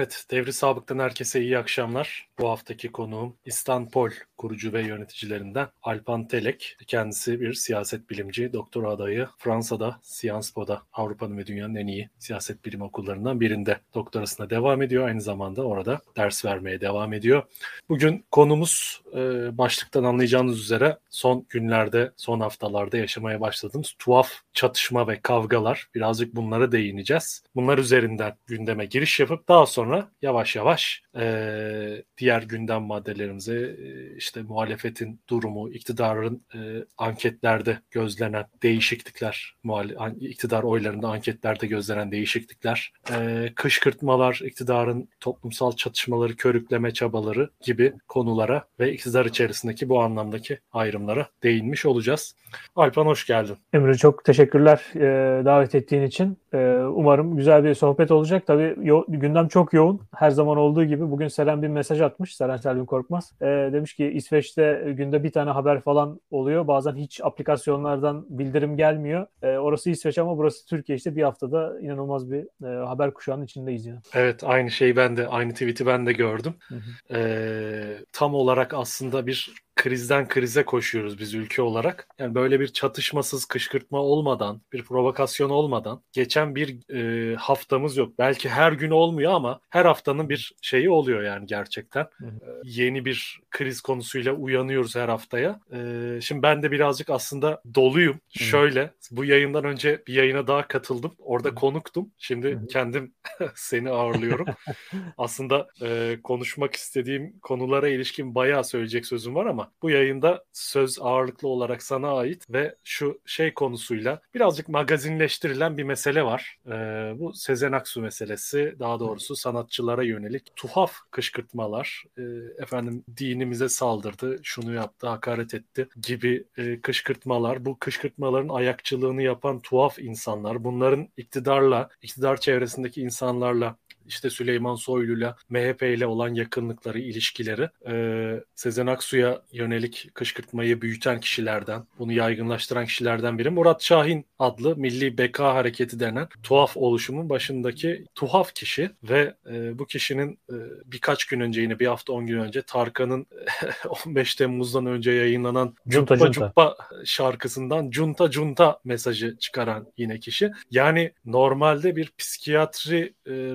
Evet, Devri Sabık'tan herkese iyi akşamlar. Bu haftaki konuğum İstanbul kurucu ve yöneticilerinden Alpan Telek. Kendisi bir siyaset bilimci, doktor adayı. Fransa'da, Sciences Po'da Avrupa'nın ve dünyanın en iyi siyaset bilim okullarından birinde doktorasına devam ediyor. Aynı zamanda orada ders vermeye devam ediyor. Bugün konumuz e, başlıktan anlayacağınız üzere son günlerde, son haftalarda yaşamaya başladığımız tuhaf çatışma ve kavgalar. Birazcık bunlara değineceğiz. Bunlar üzerinden gündeme giriş yapıp daha sonra yavaş yavaş e, diğer gündem maddelerimize e, işte muhalefetin durumu, iktidarın e, anketlerde gözlenen değişiklikler, muhale, iktidar oylarında anketlerde gözlenen değişiklikler, e, kışkırtmalar, iktidarın toplumsal çatışmaları, körükleme çabaları gibi konulara ve iktidar içerisindeki bu anlamdaki ayrımlara değinmiş olacağız. Alpan hoş geldin. Emre çok teşekkürler e, davet ettiğin için. E, umarım güzel bir sohbet olacak. Tabii yo- gündem çok yoğun. Her zaman olduğu gibi bugün Seren bir mesaj atmış. Seren Selvin Korkmaz. E, demiş ki İsveç'te günde bir tane haber falan oluyor. Bazen hiç aplikasyonlardan bildirim gelmiyor. E, orası İsveç ama burası Türkiye. işte bir haftada inanılmaz bir e, haber kuşağının içindeyiz yani. Evet aynı şeyi ben de aynı tweet'i ben de gördüm. Hı hı. E, tam olarak aslında bir krizden krize koşuyoruz biz ülke olarak. Yani böyle bir çatışmasız kışkırtma olmadan, bir provokasyon olmadan geçen bir e, haftamız yok. Belki her gün olmuyor ama her haftanın bir şeyi oluyor yani gerçekten. Hı hı. E, yeni bir kriz konusuyla uyanıyoruz her haftaya. E, şimdi ben de birazcık aslında doluyum. Hı. Şöyle bu yayından önce bir yayına daha katıldım. Orada hı. konuktum. Şimdi hı. kendim seni ağırlıyorum. aslında e, konuşmak istediğim konulara ilişkin bayağı söyleyecek sözüm var ama bu yayında söz ağırlıklı olarak sana ait ve şu şey konusuyla birazcık magazinleştirilen bir mesele var. Ee, bu Sezen Aksu meselesi daha doğrusu sanatçılara yönelik tuhaf kışkırtmalar e, efendim dinimize saldırdı, şunu yaptı, hakaret etti gibi e, kışkırtmalar. Bu kışkırtmaların ayakçılığını yapan tuhaf insanlar bunların iktidarla, iktidar çevresindeki insanlarla işte Süleyman Soylu'yla MHP ile olan yakınlıkları, ilişkileri e, Sezen Aksu'ya yönelik kışkırtmayı büyüten kişilerden, bunu yaygınlaştıran kişilerden biri Murat Şahin adlı Milli Beka Hareketi denen tuhaf oluşumun başındaki tuhaf kişi ve e, bu kişinin e, birkaç gün önce yine bir hafta on gün önce Tarkan'ın 15 Temmuz'dan önce yayınlanan Cunta Cunta, Cunta şarkısından Cunta Cunta mesajı çıkaran yine kişi. Yani normalde bir psikiyatri e,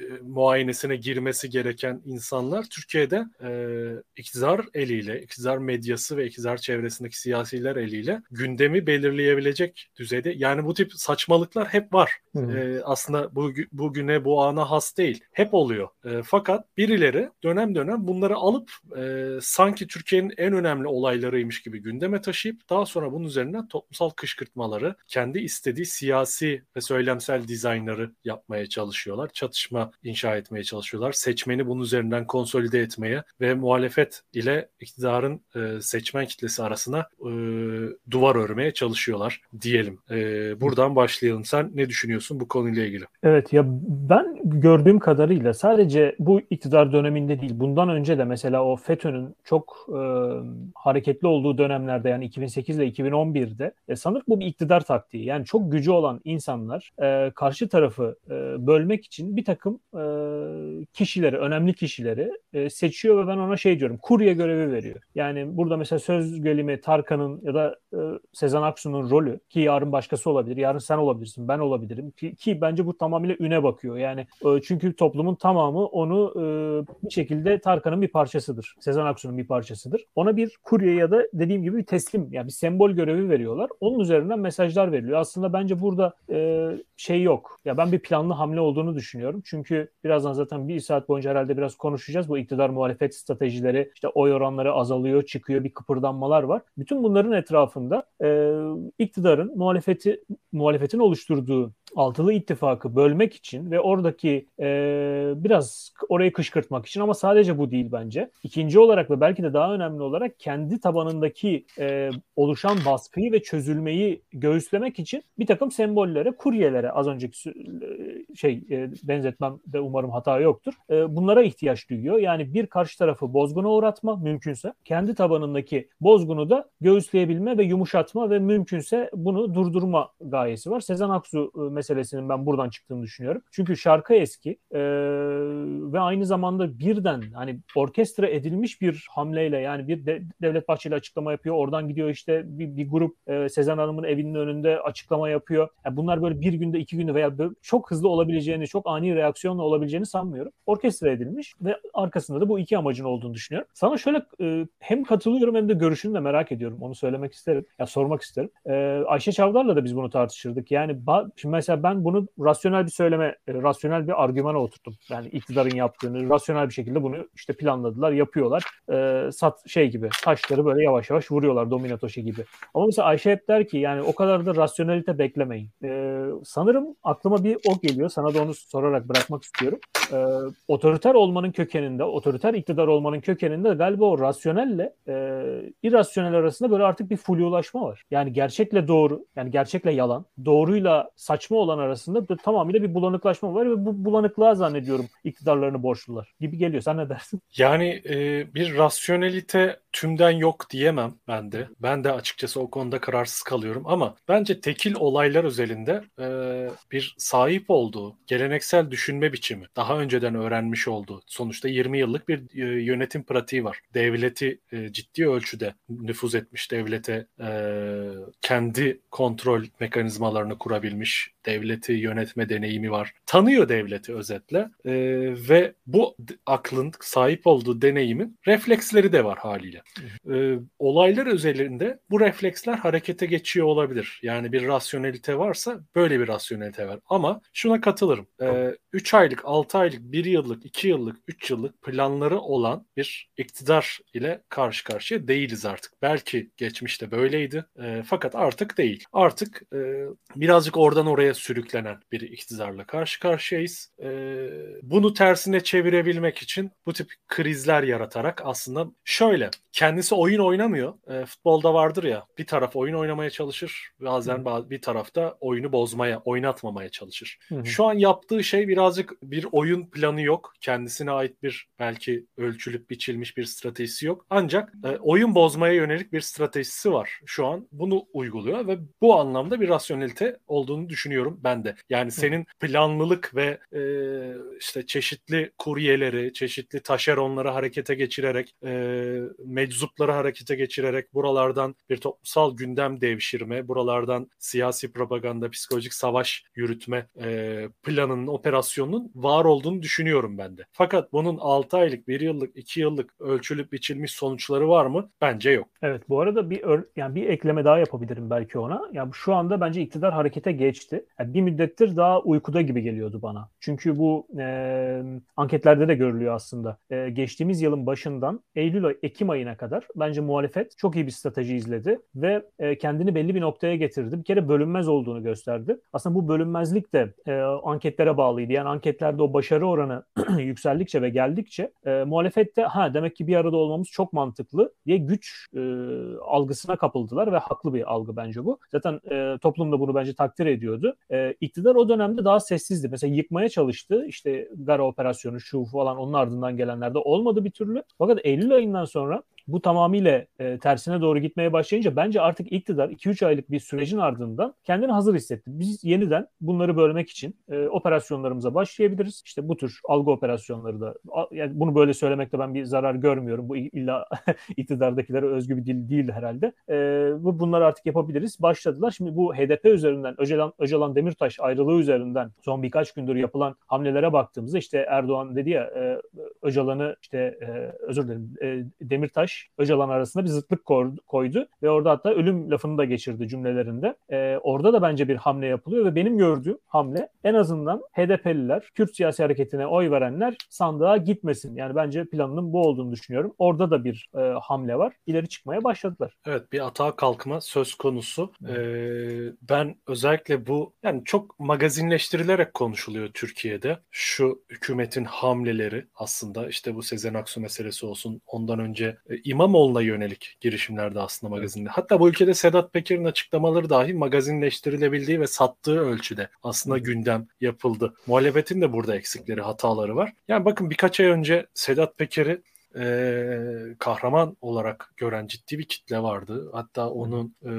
muayenesine girmesi gereken insanlar Türkiye'de e, iktidar eliyle, iktidar medyası ve iktidar çevresindeki siyasiler eliyle gündemi belirleyebilecek düzeyde. Yani bu tip saçmalıklar hep var. E, aslında bu bugüne bu ana has değil. Hep oluyor. E, fakat birileri dönem dönem bunları alıp e, sanki Türkiye'nin en önemli olaylarıymış gibi gündeme taşıyıp daha sonra bunun üzerinden toplumsal kışkırtmaları kendi istediği siyasi ve söylemsel dizaynları yapmaya çalışıyorlar. Çatışma inşa etmeye çalışıyorlar. Seçmeni bunun üzerinden konsolide etmeye ve muhalefet ile iktidarın e, seçmen kitlesi arasına e, duvar örmeye çalışıyorlar diyelim. E, buradan başlayalım. Sen ne düşünüyorsun bu konuyla ilgili? Evet ya ben gördüğüm kadarıyla sadece bu iktidar döneminde değil bundan önce de mesela o FETÖ'nün çok e, hareketli olduğu dönemlerde yani 2008 ile 2011'de e, sanırım bu bir iktidar taktiği. Yani çok gücü olan insanlar e, karşı tarafı e, bölmek için bir takım kişileri, önemli kişileri seçiyor ve ben ona şey diyorum, kurye görevi veriyor. Yani burada mesela söz gelimi Tarkan'ın ya da Sezen Aksu'nun rolü ki yarın başkası olabilir, yarın sen olabilirsin, ben olabilirim ki, ki bence bu tamamıyla üne bakıyor. Yani çünkü toplumun tamamı onu bir şekilde Tarkan'ın bir parçasıdır. Sezen Aksu'nun bir parçasıdır. Ona bir kurye ya da dediğim gibi bir teslim yani bir sembol görevi veriyorlar. Onun üzerinden mesajlar veriliyor. Aslında bence burada şey yok. Ya ben bir planlı hamle olduğunu düşünüyorum. Çünkü birazdan zaten bir saat boyunca herhalde biraz konuşacağız. Bu iktidar muhalefet stratejileri işte oy oranları azalıyor, çıkıyor, bir kıpırdanmalar var. Bütün bunların etrafında e, iktidarın muhalefeti muhalefetin oluşturduğu altılı ittifakı bölmek için ve oradaki e, biraz orayı kışkırtmak için ama sadece bu değil bence. İkinci olarak ve belki de daha önemli olarak kendi tabanındaki e, oluşan baskıyı ve çözülmeyi göğüslemek için bir takım sembollere, kuryelere az önceki e, şey e, benzetmem de umarım hata yoktur. E, bunlara ihtiyaç duyuyor. Yani bir karşı tarafı bozguna uğratma mümkünse kendi tabanındaki bozgunu da göğüsleyebilme ve yumuşatma ve mümkünse bunu durdurma gayesi var. Sezen Aksu e, meselesinin ben buradan çıktığını düşünüyorum. Çünkü şarkı eski e, ve aynı zamanda birden hani orkestra edilmiş bir hamleyle yani bir de, Devlet Bahçeli açıklama yapıyor. Oradan gidiyor işte bir, bir grup e, Sezen Hanım'ın evinin önünde açıklama yapıyor. Yani bunlar böyle bir günde iki günde veya çok hızlı olabileceğini, çok ani reaksiyonla olabileceğini sanmıyorum. Orkestra edilmiş ve arkasında da bu iki amacın olduğunu düşünüyorum. Sana şöyle e, hem katılıyorum hem de görüşünü de merak ediyorum. Onu söylemek isterim. Ya sormak isterim. E, Ayşe Çavdar'la da biz bunu tartışırdık. Yani şimdi mesela ben bunu rasyonel bir söyleme, e, rasyonel bir argümana oturttum. Yani iktidarın yaptığını rasyonel bir şekilde bunu işte planladılar, yapıyorlar. E, sat şey gibi taşları böyle yavaş yavaş vuruyorlar domino taşı gibi. Ama mesela Ayşe hep der ki yani o kadar da rasyonelite beklemeyin. E, sanırım aklıma bir o geliyor. Sana da onu sorarak bırakmak istiyorum. E, otoriter olmanın kökeninde, otoriter iktidar olmanın kökeninde galiba o rasyonelle e, irrasyonel arasında böyle artık bir flulaşma var. Yani gerçekle doğru, yani gerçekle yalan, doğruyla saçma olan arasında bir, tamamıyla bir bulanıklaşma var ve bu bulanıklığa zannediyorum iktidarlarını borçlular gibi geliyor. Sen ne dersin? Yani e, bir rasyonelite tümden yok diyemem ben de. Ben de açıkçası o konuda kararsız kalıyorum ama bence tekil olaylar özelinde e, bir sahip olduğu geleneksel düşünme biçimi daha önceden öğrenmiş olduğu sonuçta 20 yıllık bir e, yönetim pratiği var. Devleti e, ciddi ölçüde nüfuz etmiş devlete e, kendi kontrol mekanizmalarını kurabilmiş devleti yönetme deneyimi var. Tanıyor devleti özetle e, ve bu aklın sahip olduğu deneyimin refleksleri de var haliyle. E, olaylar özelinde bu refleksler harekete geçiyor olabilir. Yani bir rasyonelite varsa böyle bir rasyonelite var. Ama şuna katılırım. 3 e, aylık, 6 aylık, 1 yıllık, 2 yıllık, 3 yıllık planları olan bir iktidar ile karşı karşıya değiliz artık. Belki geçmişte böyleydi e, fakat artık değil. Artık e, birazcık oradan oraya sürüklenen bir iktidarla karşı karşıyayız. E, bunu tersine çevirebilmek için bu tip krizler yaratarak aslında şöyle kendisi oyun oynamıyor. E, futbolda vardır ya bir taraf oyun oynamaya çalışır bazen Hı. bir tarafta oyunu bozmaya, oynatmamaya çalışır. Hı. Şu an yaptığı şey birazcık bir oyun planı yok. Kendisine ait bir belki ölçülüp biçilmiş bir stratejisi yok. Ancak e, oyun bozmaya yönelik bir stratejisi var. Şu an bunu uyguluyor ve bu anlamda bir rasyonelite olduğunu düşünüyorum ben de. Yani senin planlılık ve e, işte çeşitli kuryeleri, çeşitli taşeronları harekete geçirerek, e, meczupları harekete geçirerek buralardan bir toplumsal gündem devşirme, buralardan siyasi propaganda, psikolojik savaş yürütme e, planının, operasyonunun var olduğunu düşünüyorum ben de. Fakat bunun 6 aylık, 1 yıllık, 2 yıllık ölçülüp biçilmiş sonuçları var mı? Bence yok. Evet bu arada bir yani bir ekleme daha yapabilirim belki ona. Yani şu anda bence iktidar harekete geçti. Yani bir müddettir daha uykuda gibi geliyordu bana. Çünkü bu e, anketlerde de görülüyor aslında. E, geçtiğimiz yılın başından Eylül Ekim ayına kadar bence muhalefet çok iyi bir strateji izledi ve e, kendini belli bir noktaya getirdi. Bir kere bölünmez olduğunu gösterdi. Aslında bu bölünmezlik de e, anketlere bağlıydı. Yani anketlerde o başarı oranı yükseldikçe ve geldikçe e, muhalefet de ha demek ki bir arada olmamız çok mantıklı diye güç e, algısına kapıldılar ve haklı bir algı bence bu. Zaten e, toplum da bunu bence takdir ediyordu. E, iktidar o dönemde daha sessizdi. Mesela yıkmaya çalıştı. İşte Gara operasyonu şu falan onun ardından gelenlerde olmadı bir türlü. Fakat Eylül ayından sonra bu tamamıyla e, tersine doğru gitmeye başlayınca bence artık iktidar 2-3 aylık bir sürecin ardından kendini hazır hissetti. Biz yeniden bunları bölmek için e, operasyonlarımıza başlayabiliriz. İşte bu tür algı operasyonları da yani bunu böyle söylemekte ben bir zarar görmüyorum. Bu illa iktidardakilere özgü bir dil değil herhalde. E, bu bunları artık yapabiliriz. Başladılar. Şimdi bu HDP üzerinden Öcalan, Öcalan Demirtaş ayrılığı üzerinden son birkaç gündür yapılan hamlelere baktığımızda işte Erdoğan dedi ya e, Öcalan'ı işte e, özür dilerim e, Demirtaş Öcalan arasında bir zıtlık koydu ve orada hatta ölüm lafını da geçirdi cümlelerinde. E, orada da bence bir hamle yapılıyor ve benim gördüğüm hamle en azından HDP'liler, Kürt siyasi hareketine oy verenler sandığa gitmesin. Yani bence planının bu olduğunu düşünüyorum. Orada da bir e, hamle var. İleri çıkmaya başladılar. Evet bir atağa kalkma söz konusu. Ee, ben özellikle bu yani çok magazinleştirilerek konuşuluyor Türkiye'de. Şu hükümetin hamleleri aslında işte bu Sezen Aksu meselesi olsun ondan önce e, İmamoğlu'na yönelik girişimlerde aslında magazinde. Hatta bu ülkede Sedat Peker'in açıklamaları dahi magazinleştirilebildiği ve sattığı ölçüde aslında gündem yapıldı. Muhalefetin de burada eksikleri, hataları var. Yani bakın birkaç ay önce Sedat Peker'i e, kahraman olarak gören ciddi bir kitle vardı. Hatta onun e,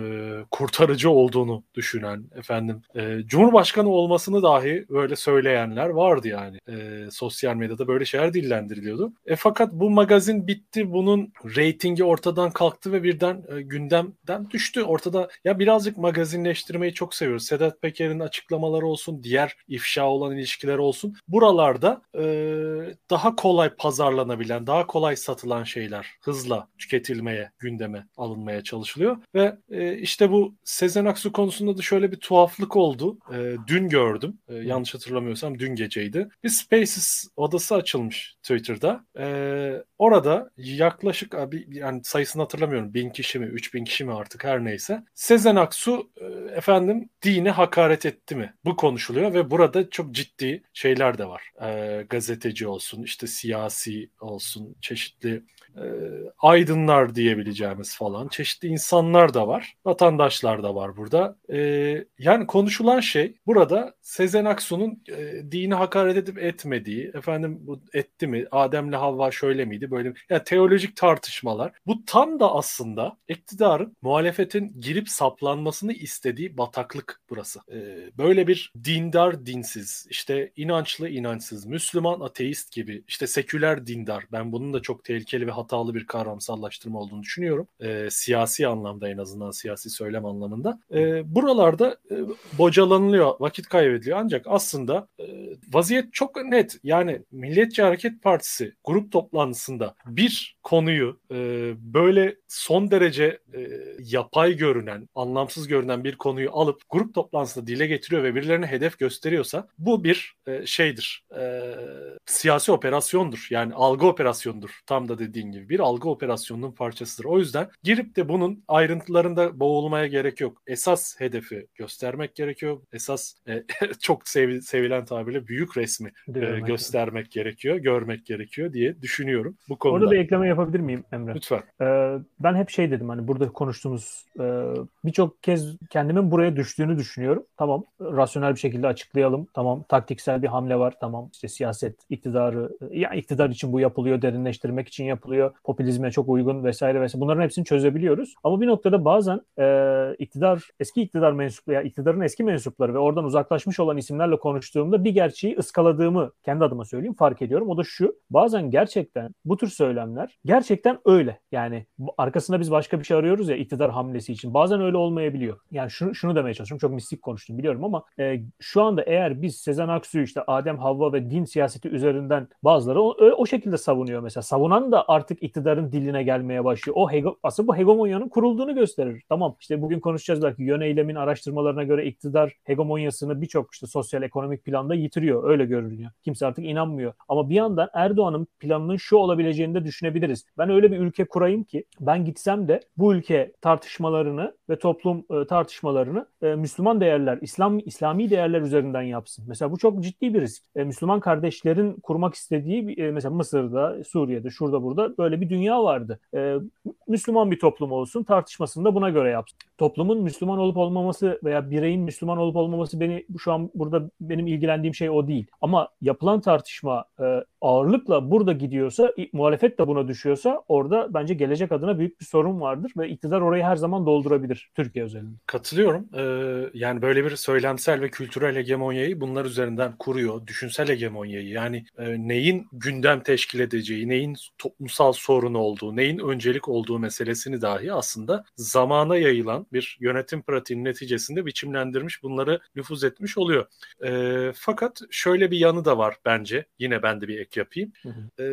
kurtarıcı olduğunu düşünen efendim e, Cumhurbaşkanı olmasını dahi böyle söyleyenler vardı yani. E, sosyal medyada böyle şeyler dillendiriliyordu. E, fakat bu magazin bitti. Bunun reytingi ortadan kalktı ve birden e, gündemden düştü. Ortada ya birazcık magazinleştirmeyi çok seviyoruz. Sedat Peker'in açıklamaları olsun, diğer ifşa olan ilişkiler olsun. Buralarda e, daha kolay pazarlanabilen, daha kolay satılan şeyler hızla tüketilmeye, gündeme alınmaya çalışılıyor. Ve e, işte bu Sezen Aksu konusunda da şöyle bir tuhaflık oldu. E, dün gördüm. E, yanlış hatırlamıyorsam dün geceydi. Bir Spaces odası açılmış Twitter'da. E, orada yaklaşık abi yani sayısını hatırlamıyorum. Bin kişi mi, üç bin kişi mi artık her neyse. Sezen Aksu e, efendim dine hakaret etti mi? Bu konuşuluyor ve burada çok ciddi şeyler de var. E, gazeteci olsun, işte siyasi olsun, çeşitli e, aydınlar diyebileceğimiz falan çeşitli insanlar da var. Vatandaşlar da var burada. E, yani konuşulan şey burada Sezen Aksu'nun e, dini hakaret edip etmediği, efendim bu etti mi, Adem'le Havva şöyle miydi böyle mi? Yani teolojik tartışmalar. Bu tam da aslında iktidarın muhalefetin girip saplanmasını istediği bataklık burası. E, böyle bir dindar dinsiz, işte inançlı inançsız, Müslüman ateist gibi, işte seküler dindar. Ben bunun da çok tehlikeli ve hatalı bir kavramsallaştırma olduğunu düşünüyorum. E, siyasi anlamda en azından siyasi söylem anlamında. E, buralarda e, bocalanılıyor, vakit kaybediliyor. Ancak aslında e, vaziyet çok net. Yani Milliyetçi Hareket Partisi grup toplantısında bir konuyu e, böyle son derece e, yapay görünen, anlamsız görünen bir konuyu alıp grup toplantısında dile getiriyor ve birilerine hedef gösteriyorsa bu bir e, şeydir. E, siyasi operasyondur. Yani algı operasyondur. Tam da dediğin gibi bir algı operasyonunun parçasıdır. O yüzden girip de bunun ayrıntılarında boğulmaya gerek yok. Esas hedefi göstermek gerekiyor. Esas e, çok sev, sevilen tabirle büyük resmi e, göstermek gerekiyor, görmek gerekiyor diye düşünüyorum bu konuda. Orada bir ekleme yapabilir miyim Emre? Lütfen. Ee, ben hep şey dedim hani burada konuştuğumuz e, birçok kez kendimin buraya düştüğünü düşünüyorum. Tamam rasyonel bir şekilde açıklayalım. Tamam taktiksel bir hamle var. Tamam işte siyaset iktidarı ya iktidar için bu yapılıyor, derinleştirmek için yapılıyor. Popülizme çok uygun vesaire vesaire. Bunların hepsini çözebiliyoruz. Ama bir noktada bazen e, iktidar eski iktidar mensupları ya iktidarın eski mensupları ve oradan uzaklaşmış olan isimlerle konuştuğumda bir gerçeği ıskaladığımı kendi adıma söyleyeyim fark ediyorum. O da şu. Bazen gerçekten bu tür söylemler gerçekten öyle. Yani arkasında biz başka bir şey arıyoruz ya iktidar hamlesi için. Bazen öyle olmayabiliyor. Yani şunu, şunu demeye çalışıyorum. Çok mistik konuştum biliyorum ama e, şu anda eğer biz Sezen Aksu'yu işte Adem Havva ve din siyaseti üzerinden bazıları o, o şekilde savunuyor mesela. Savunan da artık iktidarın diline gelmeye başlıyor. O hego, aslında bu hegemonyanın kurulduğunu gösterir. Tamam işte bugün konuşacağız belki yön eylemin araştırmalarına göre iktidar hegemonyasını birçok işte sosyal ekonomik planda yitiriyor. Öyle görünüyor. Kimse artık inanmıyor. Ama bir yandan Erdoğan'ın planının şu olabileceğini de düşünebiliriz. Ben öyle bir ülke kurayım ki ben gitsem de bu ülke tartışmalarını ve toplum e, tartışmalarını e, Müslüman değerler, İslam İslami değerler üzerinden yapsın. Mesela bu çok ciddi bir risk. E, Müslüman kardeşlerin kurmak istediği mesela Mısır'da, Suriye'de, şurada burada böyle bir dünya vardı. E, Müslüman bir toplum olsun, tartışmasını da buna göre yapsın. Toplumun Müslüman olup olmaması veya bireyin Müslüman olup olmaması beni şu an burada benim ilgilendiğim şey o değil. Ama yapılan tartışma e, ağırlıkla burada gidiyorsa, muhalefet de buna düşüyorsa orada bence gelecek adına büyük bir sorun vardır ve iktidar orayı her zaman doldurabilir Türkiye özelinde. Katılıyorum. Ee, yani böyle bir söylemsel ve kültürel hegemonyayı bunlar üzerinden kuruyor. Düşünsel hegemonyayı yani e, neyin gündem teşkil edeceği, neyin toplumsal sorun olduğu, neyin öncelik olduğu meselesini dahi aslında zamana yayılan bir yönetim pratiğinin neticesinde biçimlendirmiş, bunları nüfuz etmiş oluyor. E, fakat şöyle bir yanı da var bence. Yine ben de bir ek yapayım. Hı hı. E,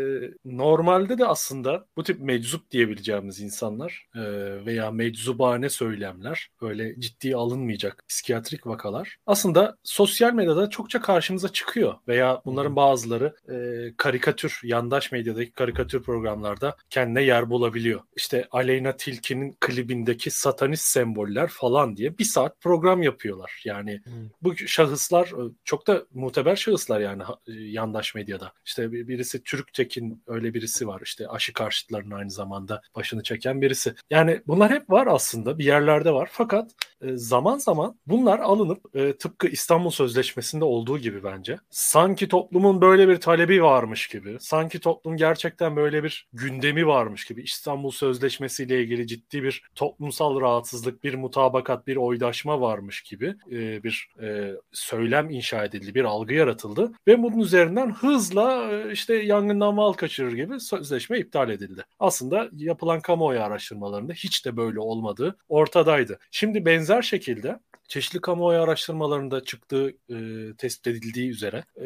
normalde de aslında bu tip meczup diyebileceğimiz insanlar e, veya meczubane söylemler, böyle ciddiye alınmayacak psikiyatrik vakalar aslında sosyal medyada çokça karşımıza çıkıyor veya bunların bazıları e, karikatür, yandaş medyadaki karikatür programlarda kendine yer bulabiliyor. İşte Aleyna Tilki'nin klibindeki satanist semboller falan diye bir saat program yapıyorlar. Yani hmm. bu şahıslar e, çok da muteber şahıslar yani e, yandaş medyada. İşte birisi Türk Tekin öyle birisi var. İşte aşı karşıtlarının aynı zamanda başını çeken birisi. Yani bunlar hep var aslında. Bir yer yerlerde var. Fakat e, zaman zaman bunlar alınıp tıpkı İstanbul Sözleşmesi'nde olduğu gibi bence sanki toplumun böyle bir talebi varmış gibi, sanki toplum gerçekten böyle bir gündemi varmış gibi İstanbul Sözleşmesi ile ilgili ciddi bir toplumsal rahatsızlık, bir mutabakat, bir oydaşma varmış gibi e, bir e, söylem inşa edildi, bir algı yaratıldı ve bunun üzerinden hızla e, işte yangından mal kaçırır gibi sözleşme iptal edildi. Aslında yapılan kamuoyu araştırmalarında hiç de böyle olmadığı ortadaydı. Şimdi benzer şekilde çeşitli kamuoyu araştırmalarında çıktığı e, tespit edildiği üzere e,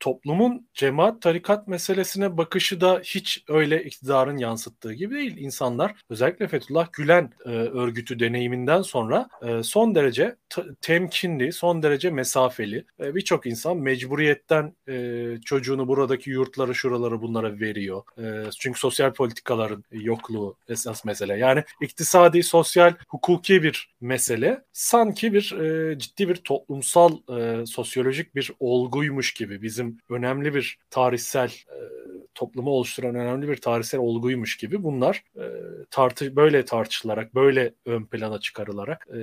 toplumun cemaat tarikat meselesine bakışı da hiç öyle iktidarın yansıttığı gibi değil. İnsanlar özellikle Fethullah Gülen e, örgütü deneyiminden sonra e, son derece temkinli, son derece mesafeli. E, Birçok insan mecburiyetten e, çocuğunu buradaki yurtları şuraları bunlara veriyor. E, çünkü sosyal politikaların yokluğu esas mesele. Yani iktisadi, sosyal, hukuki bir mesele sanki bir e, ciddi bir toplumsal, e, sosyolojik bir olguymuş gibi bizim önemli bir tarihsel e, toplumu oluşturan önemli bir tarihsel olguymuş gibi bunlar e, tartı böyle tartışılarak, böyle ön plana çıkarılarak e,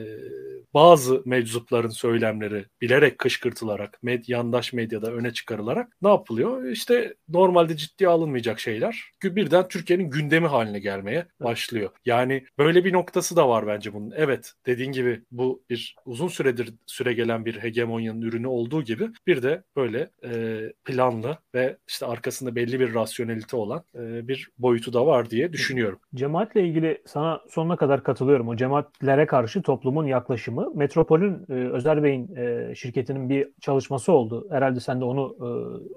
bazı meczupların söylemleri bilerek kışkırtılarak, med, yandaş medyada öne çıkarılarak ne yapılıyor? İşte normalde ciddiye alınmayacak şeyler birden Türkiye'nin gündemi haline gelmeye başlıyor. Yani böyle bir noktası da var bence bunun. Evet dediğin gibi bu bir uzun süredir süre gelen bir hegemonyanın ürünü olduğu gibi bir de böyle e, planlı ve işte arkasında belli bir rasyonelite olan e, bir boyutu da var diye düşünüyorum. Cemaatle ilgili sana sonuna kadar katılıyorum. O cemaatlere karşı toplumun yaklaşımı. Metropol'ün e, Özer Bey'in e, şirketinin bir çalışması oldu. Herhalde sen de onu e,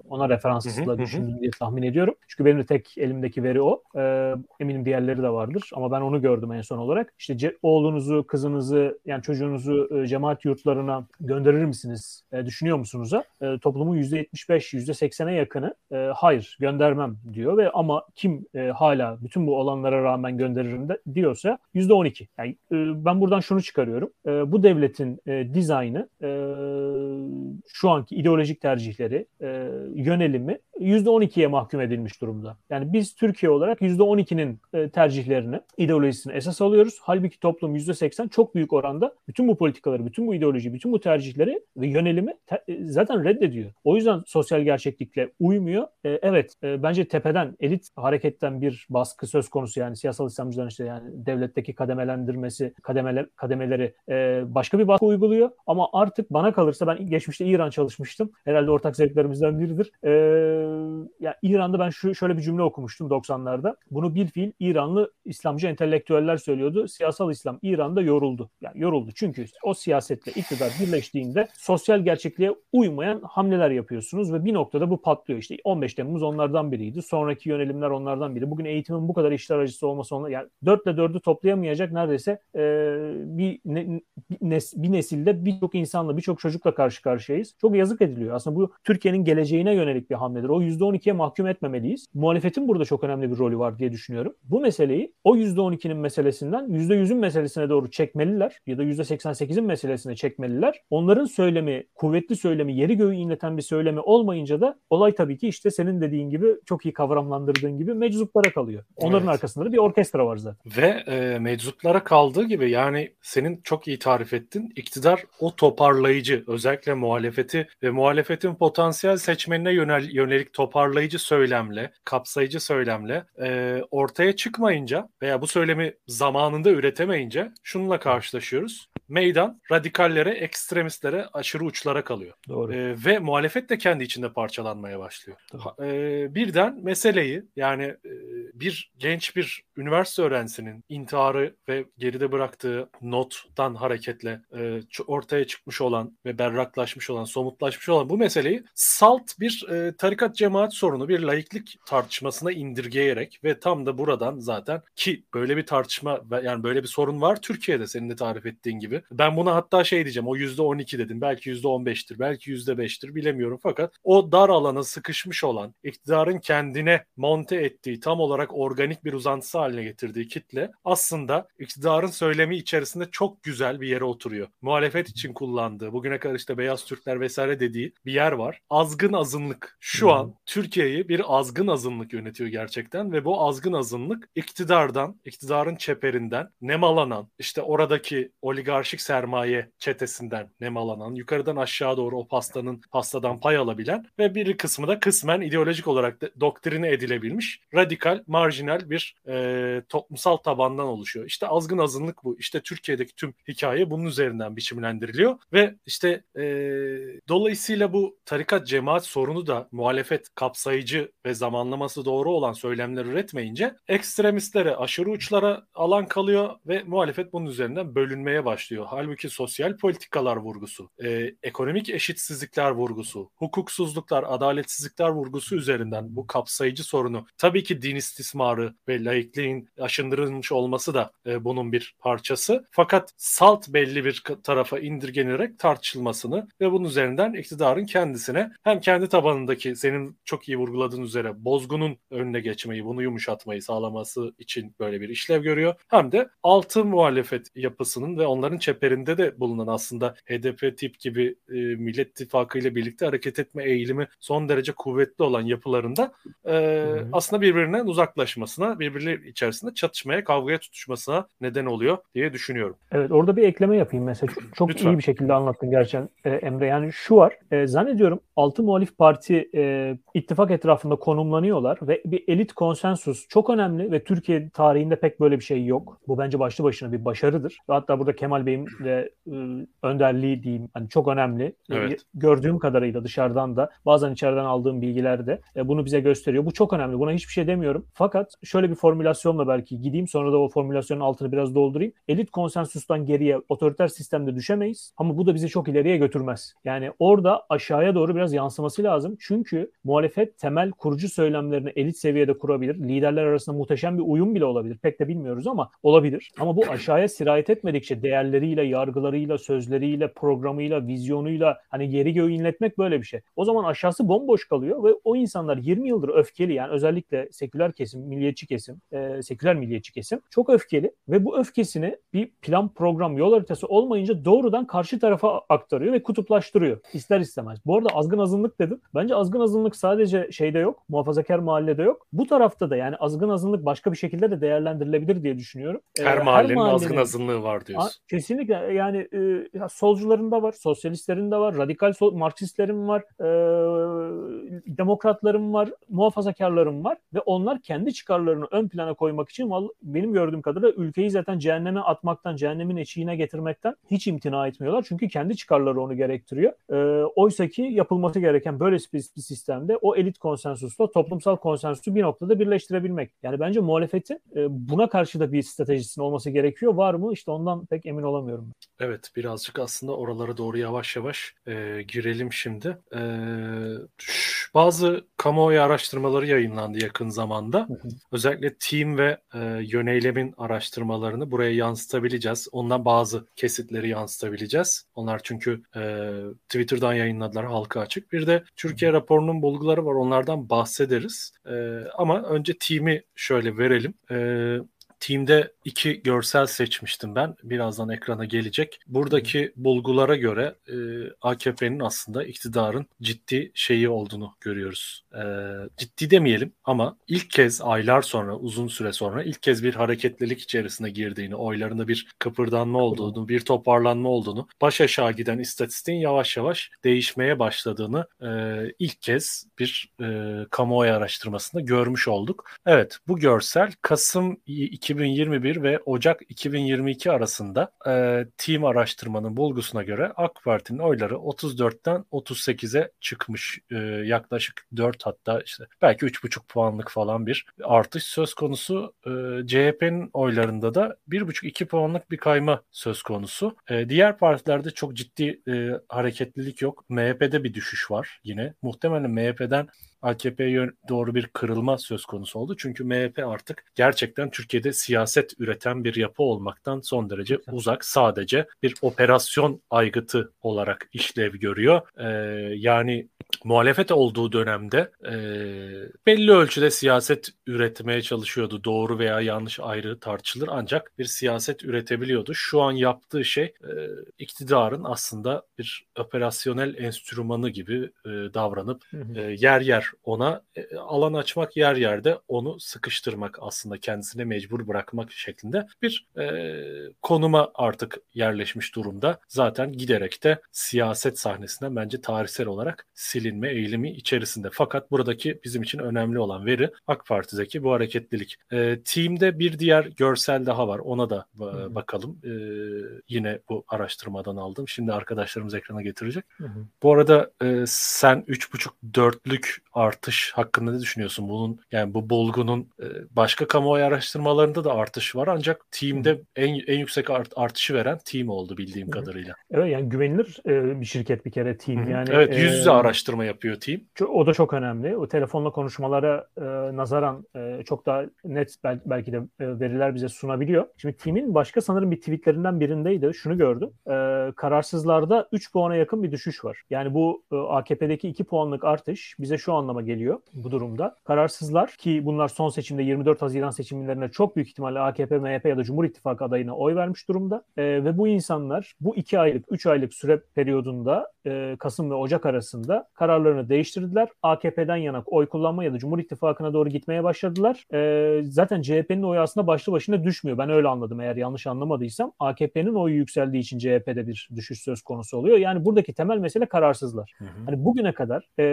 ona referansla düşündün diye tahmin ediyorum. Çünkü benim de tek elimdeki veri o. E, eminim diğerleri de vardır ama ben onu gördüm en son olarak. İşte ce- oğlunuzu, kızınızı yani çocuğunuzu e, cemaat yurtlarına gönderir misiniz? E, düşünüyor musunuz? E, toplumun %75, %80'e yakını e, hayır gönder göndermem diyor ve ama kim e, hala bütün bu olanlara rağmen gönderirim de diyorsa %12. Yani e, ben buradan şunu çıkarıyorum. E, bu devletin e, dizaynı e, şu anki ideolojik tercihleri, e, yönelimi %12'ye mahkum edilmiş durumda. Yani biz Türkiye olarak %12'nin e, tercihlerini, ideolojisini esas alıyoruz. Halbuki toplum %80 çok büyük oranda bütün bu politikaları, bütün bu ideoloji, bütün bu tercihleri ve yönelimi e, zaten reddediyor. O yüzden sosyal gerçeklikle uymuyor. E, evet, bence tepeden, elit hareketten bir baskı söz konusu yani siyasal İslamcıların işte yani devletteki kademelendirmesi, kademele, kademeleri başka bir baskı uyguluyor. Ama artık bana kalırsa ben geçmişte İran çalışmıştım. Herhalde ortak zevklerimizden biridir. E, ya İran'da ben şu şöyle bir cümle okumuştum 90'larda. Bunu bir fiil İranlı İslamcı entelektüeller söylüyordu. Siyasal İslam İran'da yoruldu. Yani yoruldu çünkü o siyasetle iktidar birleştiğinde sosyal gerçekliğe uymayan hamleler yapıyorsunuz ve bir noktada bu patlıyor. İşte 15 Temmuz onlardan biriydi. Sonraki yönelimler onlardan biri. Bugün eğitimin bu kadar işler acısı olması onunla yani 4 ile 4'ü toplayamayacak neredeyse e, bir ne, nes, bir nesilde birçok insanla birçok çocukla karşı karşıyayız. Çok yazık ediliyor. Aslında bu Türkiye'nin geleceğine yönelik bir hamledir. O %12'ye mahkum etmemeliyiz. Muhalefetin burada çok önemli bir rolü var diye düşünüyorum. Bu meseleyi o %12'nin meselesinden %100'ün meselesine doğru çekmeliler ya da %88'in meselesine çekmeliler. Onların söylemi, kuvvetli söylemi, yeri göğü inleten bir söylemi olmayınca da olay tabii ki işte senin dediğin gibi çok iyi kavramlandırdığın gibi meczuplara kalıyor. Onların evet. arkasında da bir orkestra var zaten. Ve e, meczuplara kaldığı gibi yani senin çok iyi tarif ettin. İktidar o toparlayıcı özellikle muhalefeti ve muhalefetin potansiyel seçmenine yönel, yönelik toparlayıcı söylemle, kapsayıcı söylemle e, ortaya çıkmayınca veya bu söylemi zamanında üretemeyince şununla karşılaşıyoruz. Meydan radikallere, ekstremistlere, aşırı uçlara kalıyor. Doğru. E, ve muhalefet de kendi içinde parçalanmaya başlıyor. E, birden meseleyi yani e, bir genç bir üniversite öğrencisinin intiharı ve geride bıraktığı nottan hareketle e, ortaya çıkmış olan ve berraklaşmış olan, somutlaşmış olan bu meseleyi salt bir e, tarikat cemaat sorunu, bir laiklik tartışmasına indirgeyerek ve tam da buradan zaten ki böyle bir tartışma yani böyle bir sorun var Türkiye'de senin de tarif ettiğin gibi. Ben buna hatta şey diyeceğim o %12 dedim belki %15'tir belki %5'tir bilemiyorum fakat o dar alana sıkışmış olan iktidarın kendine monte ettiği tam olarak organik bir uzantısı haline getirdiği kitle aslında iktidarın söylemi içerisinde çok güzel bir yere oturuyor. Muhalefet için kullandığı, bugüne kadar işte beyaz Türkler vesaire dediği bir yer var. Azgın azınlık. Şu hmm. An Türkiye'yi bir azgın azınlık yönetiyor gerçekten ve bu azgın azınlık iktidardan, iktidarın çeperinden nemalanan, işte oradaki oligarşik sermaye çetesinden nemalanan, yukarıdan aşağı doğru o pastanın pastadan pay alabilen ve bir kısmı da kısmen ideolojik olarak da doktrine edilebilmiş radikal, marjinal bir e, toplumsal tabandan oluşuyor. İşte azgın azınlık bu. İşte Türkiye'deki tüm hikaye bunun üzerinden biçimlendiriliyor ve işte e, dolayısıyla bu tarikat cemaat sorunu da muhalefet kapsayıcı ve zamanlaması doğru olan söylemler üretmeyince ekstremistlere, aşırı uçlara alan kalıyor ve muhalefet bunun üzerinden bölünmeye başlıyor. Halbuki sosyal politikalar vurgusu, e, ekonomik eşitsizlikler vurgusu, hukuksuzluklar, adaletsizlikler vurgusu üzerinden bu kapsayıcı sorunu tabii ki din istismarı ve laikliğin aşındırılmış olması da e, bunun bir parçası. Fakat salt belli bir tarafa indirgenerek tartışılmasını ve bunun üzerinden iktidarın kendisine hem kendi tabanındaki senin çok iyi vurguladığın üzere bozgunun önüne geçmeyi, bunu yumuşatmayı sağlaması için böyle bir işlev görüyor. Hem de altı muhalefet yapısının ve onların çeperinde de bulunan aslında HDP tip gibi e, Millet İttifakı ile birlikte hareket etme eğilimi son derece kuvvetli olan yapılarında e, aslında birbirinden uzaklaşmasına, birbirleri içerisinde çatışmaya, kavgaya tutuşmasına neden oluyor diye düşünüyorum. Evet orada bir ekleme yapayım mesela. Çok, çok iyi bir şekilde anlattın gerçekten e, Emre. Yani şu var. E, zannediyorum altı muhalif parti e, ittifak etrafında konumlanıyorlar ve bir elit konsensus çok önemli ve Türkiye tarihinde pek böyle bir şey yok. Bu bence başlı başına bir başarıdır. Hatta burada Kemal Bey'in de e, önderliği diyeyim hani çok önemli. E, evet. E, gördüğüm kadarıyla dışarıdan da bazen içeriden aldığım bilgilerde e, bunu bize gösteriyor. Bu çok önemli. Buna hiçbir şey demiyorum. Fakat şöyle bir formülasyonla belki gideyim sonra da o formülasyonun altını biraz doldurayım. Elit konsensustan geriye otoriter sistemde düşemeyiz ama bu da bizi çok ileriye götürmez. Yani orada aşağıya doğru biraz yansıması lazım. Çünkü muhalefet temel kurucu söylemlerini elit seviyede kurabilir. Liderler arasında muhteşem bir uyum bile olabilir. Pek de bilmiyoruz ama olabilir. Ama bu aşağıya sirayet etmedikçe değerleriyle, yargılarıyla, sözleriyle, programıyla, vizyonuyla hani geri göğü inletmek böyle bir şey. O zaman aşağısı bomboş kalıyor ve o insanlar 20 yıldır öfkeli yani özellikle seküler kesim, milliyetçi kesim, e, seküler milliyetçi kesim çok öfkeli ve bu öfkesini bir plan, program, yol haritası olmayınca doğrudan karşı tarafa aktarıyor ve kutuplaştırıyor. İster istemez. Bu arada azgın azınlık dedim. Bence azgın azınlık sadece şeyde yok, muhafazakar mahallede yok. Bu tarafta da yani azgın azınlık başka bir şekilde de değerlendirilebilir diye düşünüyorum. Her, ee, mahallenin, her mahallenin azgın azınlığı var diyorsun. Kesinlikle yani e, solcuların da var, sosyalistlerin de var, radikal sol, Marksistlerin var, e, demokratların var, muhafazakarların var ve onlar kendi çıkarlarını ön plana koymak için benim gördüğüm kadarıyla ülkeyi zaten cehenneme atmaktan, cehennemin eşiğine getirmekten hiç imtina etmiyorlar. Çünkü kendi çıkarları onu gerektiriyor. E, Oysa ki yapılması gereken böyle bir sistemde o elit konsensusla toplumsal konsensusu bir noktada birleştirebilmek. Yani bence muhalefetin e, buna karşı da bir stratejisinin olması gerekiyor. Var mı? İşte ondan pek emin olamıyorum. Evet birazcık aslında oralara doğru yavaş yavaş e, girelim şimdi. E, bazı kamuoyu araştırmaları yayınlandı yakın zamanda. Özellikle team ve e, yöneylemin araştırmalarını buraya yansıtabileceğiz. Ondan bazı kesitleri yansıtabileceğiz. Onlar çünkü e, Twitter'dan yayınladılar halka açık. Bir de Türkiye raporunun bulguları var. Onlardan bahsederiz. E, ama önce team'i şöyle verelim. E, Team'de iki görsel seçmiştim ben. Birazdan ekrana gelecek. Buradaki bulgulara göre e, AKP'nin aslında iktidarın ciddi şeyi olduğunu görüyoruz. E, ciddi demeyelim ama ilk kez aylar sonra, uzun süre sonra ilk kez bir hareketlilik içerisine girdiğini, oylarında bir kıpırdanma olduğunu, bir toparlanma olduğunu, baş aşağı giden istatistiğin yavaş yavaş değişmeye başladığını e, ilk kez bir e, kamuoyu araştırmasında görmüş olduk. Evet bu görsel Kasım 2021 ve Ocak 2022 arasında e, team araştırmanın bulgusuna göre AK Parti'nin oyları 34'ten 38'e çıkmış. E, yaklaşık 4 hatta işte belki 3,5 puanlık falan bir artış söz konusu. E, CHP'nin oylarında da 1,5-2 puanlık bir kayma söz konusu. E, diğer partilerde çok ciddi e, hareketlilik yok. MHP'de bir düşüş var yine. Muhtemelen MHP'den AKP'ye doğru bir kırılma söz konusu oldu. Çünkü MHP artık gerçekten Türkiye'de siyaset üreten bir yapı olmaktan son derece uzak. Sadece bir operasyon aygıtı olarak işlev görüyor. Ee, yani muhalefet olduğu dönemde e, belli ölçüde siyaset üretmeye çalışıyordu. Doğru veya yanlış ayrı tartışılır ancak bir siyaset üretebiliyordu. Şu an yaptığı şey e, iktidarın aslında bir operasyonel enstrümanı gibi e, davranıp E, yer yer ona e, alan açmak yer yerde onu sıkıştırmak aslında kendisine mecbur bırakmak şeklinde bir e, konuma artık yerleşmiş durumda. Zaten giderek de siyaset sahnesinden bence tarihsel olarak silinme eğilimi içerisinde. Fakat buradaki bizim için önemli olan veri AK Parti'deki bu hareketlilik. E, team'de bir diğer görsel daha var. Ona da e, bakalım. E, yine bu araştırmadan aldım. Şimdi arkadaşlarımız ekrana getirecek. Hı hı. Bu arada e, sen 3,5-4'lük artış hakkında ne düşünüyorsun? Bunun yani bu bulgunun e, başka kamuoyu araştırmalarında da artış var ancak team'de en en yüksek art, artışı veren team oldu bildiğim hı kadarıyla. Evet yani güvenilir e, bir şirket bir kere team. Hı. Yani Evet yüz yüze e, araştırma yapıyor team. O da çok önemli. O telefonla konuşmalara e, nazaran e, çok daha net bel, belki de e, veriler bize sunabiliyor. Şimdi team'in başka sanırım bir tweetlerinden birindeydi. Şunu gördüm. E, kararsızlarda 3 puana yakın bir düşüş var. Yani bu e, AKP'deki 2 puanlık artış bize şu anlama geliyor bu durumda. Kararsızlar ki bunlar son seçimde 24 Haziran seçimlerine çok büyük ihtimalle AKP, MHP ya da Cumhur İttifakı adayına oy vermiş durumda. E, ve bu insanlar bu 2 aylık, 3 aylık süre periyodunda e, Kasım ve Ocak arasında kararlarını değiştirdiler. AKP'den yana oy kullanma ya da Cumhur İttifakı'na doğru gitmeye başladılar. E, zaten CHP'nin oyu aslında başlı başına düşmüyor. Ben öyle anladım eğer yanlış anlamadıysam. AKP'nin oyu yükseldiği için CHP'de bir düşüş söz konusu oluyor. Yani buradaki temel mesele kararsızlar. Hı hı. Hani bugüne kadar e,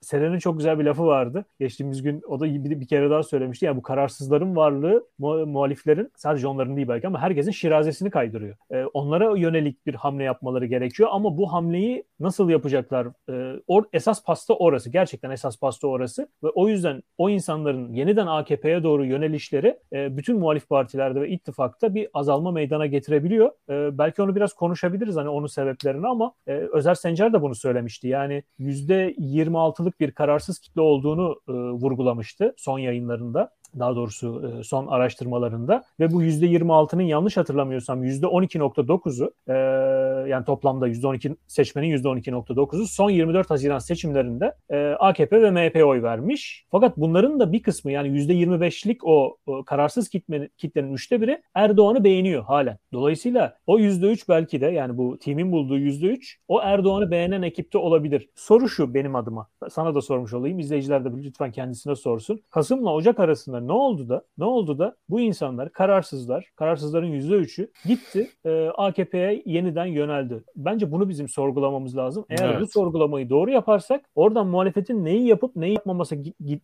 Seren'in çok güzel bir lafı vardı. Geçtiğimiz gün o da bir, bir kere daha söylemişti. Yani bu kararsızların varlığı mu, muhaliflerin sadece onların değil belki ama herkesin şirazesini kaydırıyor. E, onlara yönelik bir hamle yapmaları gerekiyor ama bu hamleyi nasıl yapacaklar? E, or, esas pasta orası. Gerçekten esas pasta orası. Ve o yüzden o insanların yeniden AKP'ye doğru yönelişleri e, bütün muhalif partilerde ve ittifakta bir azalma meydana getirebiliyor. E, belki onu biraz konuşabiliriz hani onun sebeplerini ama e, Özer Sencer de bunu söylemişti. Yani %26'lık bir kararsız kitle olduğunu e, vurgulamıştı son yayınlarında daha doğrusu e, son araştırmalarında ve bu %26'nın yanlış hatırlamıyorsam %12.9'u e, yani toplamda %12 seçmenin %12.9'u son 24 Haziran seçimlerinde e, AKP ve MHP oy vermiş. Fakat bunların da bir kısmı yani %25'lik o, o kararsız kitmenin, kitlenin üçte biri Erdoğan'ı beğeniyor halen. Dolayısıyla o %3 belki de yani bu timin bulduğu %3 o Erdoğan'ı beğenen ekipte olabilir. Soru şu benim adıma. Sana da sormuş olayım. İzleyiciler de lütfen kendisine sorsun. Kasım'la Ocak arasında ne oldu da ne oldu da bu insanlar kararsızlar, kararsızların yüzde üçü gitti e, AKP'ye yeniden yöneldi. Bence bunu bizim sorgulamamız lazım. Eğer evet. bu sorgulamayı doğru yaparsak oradan muhalefetin neyi yapıp neyi yapmaması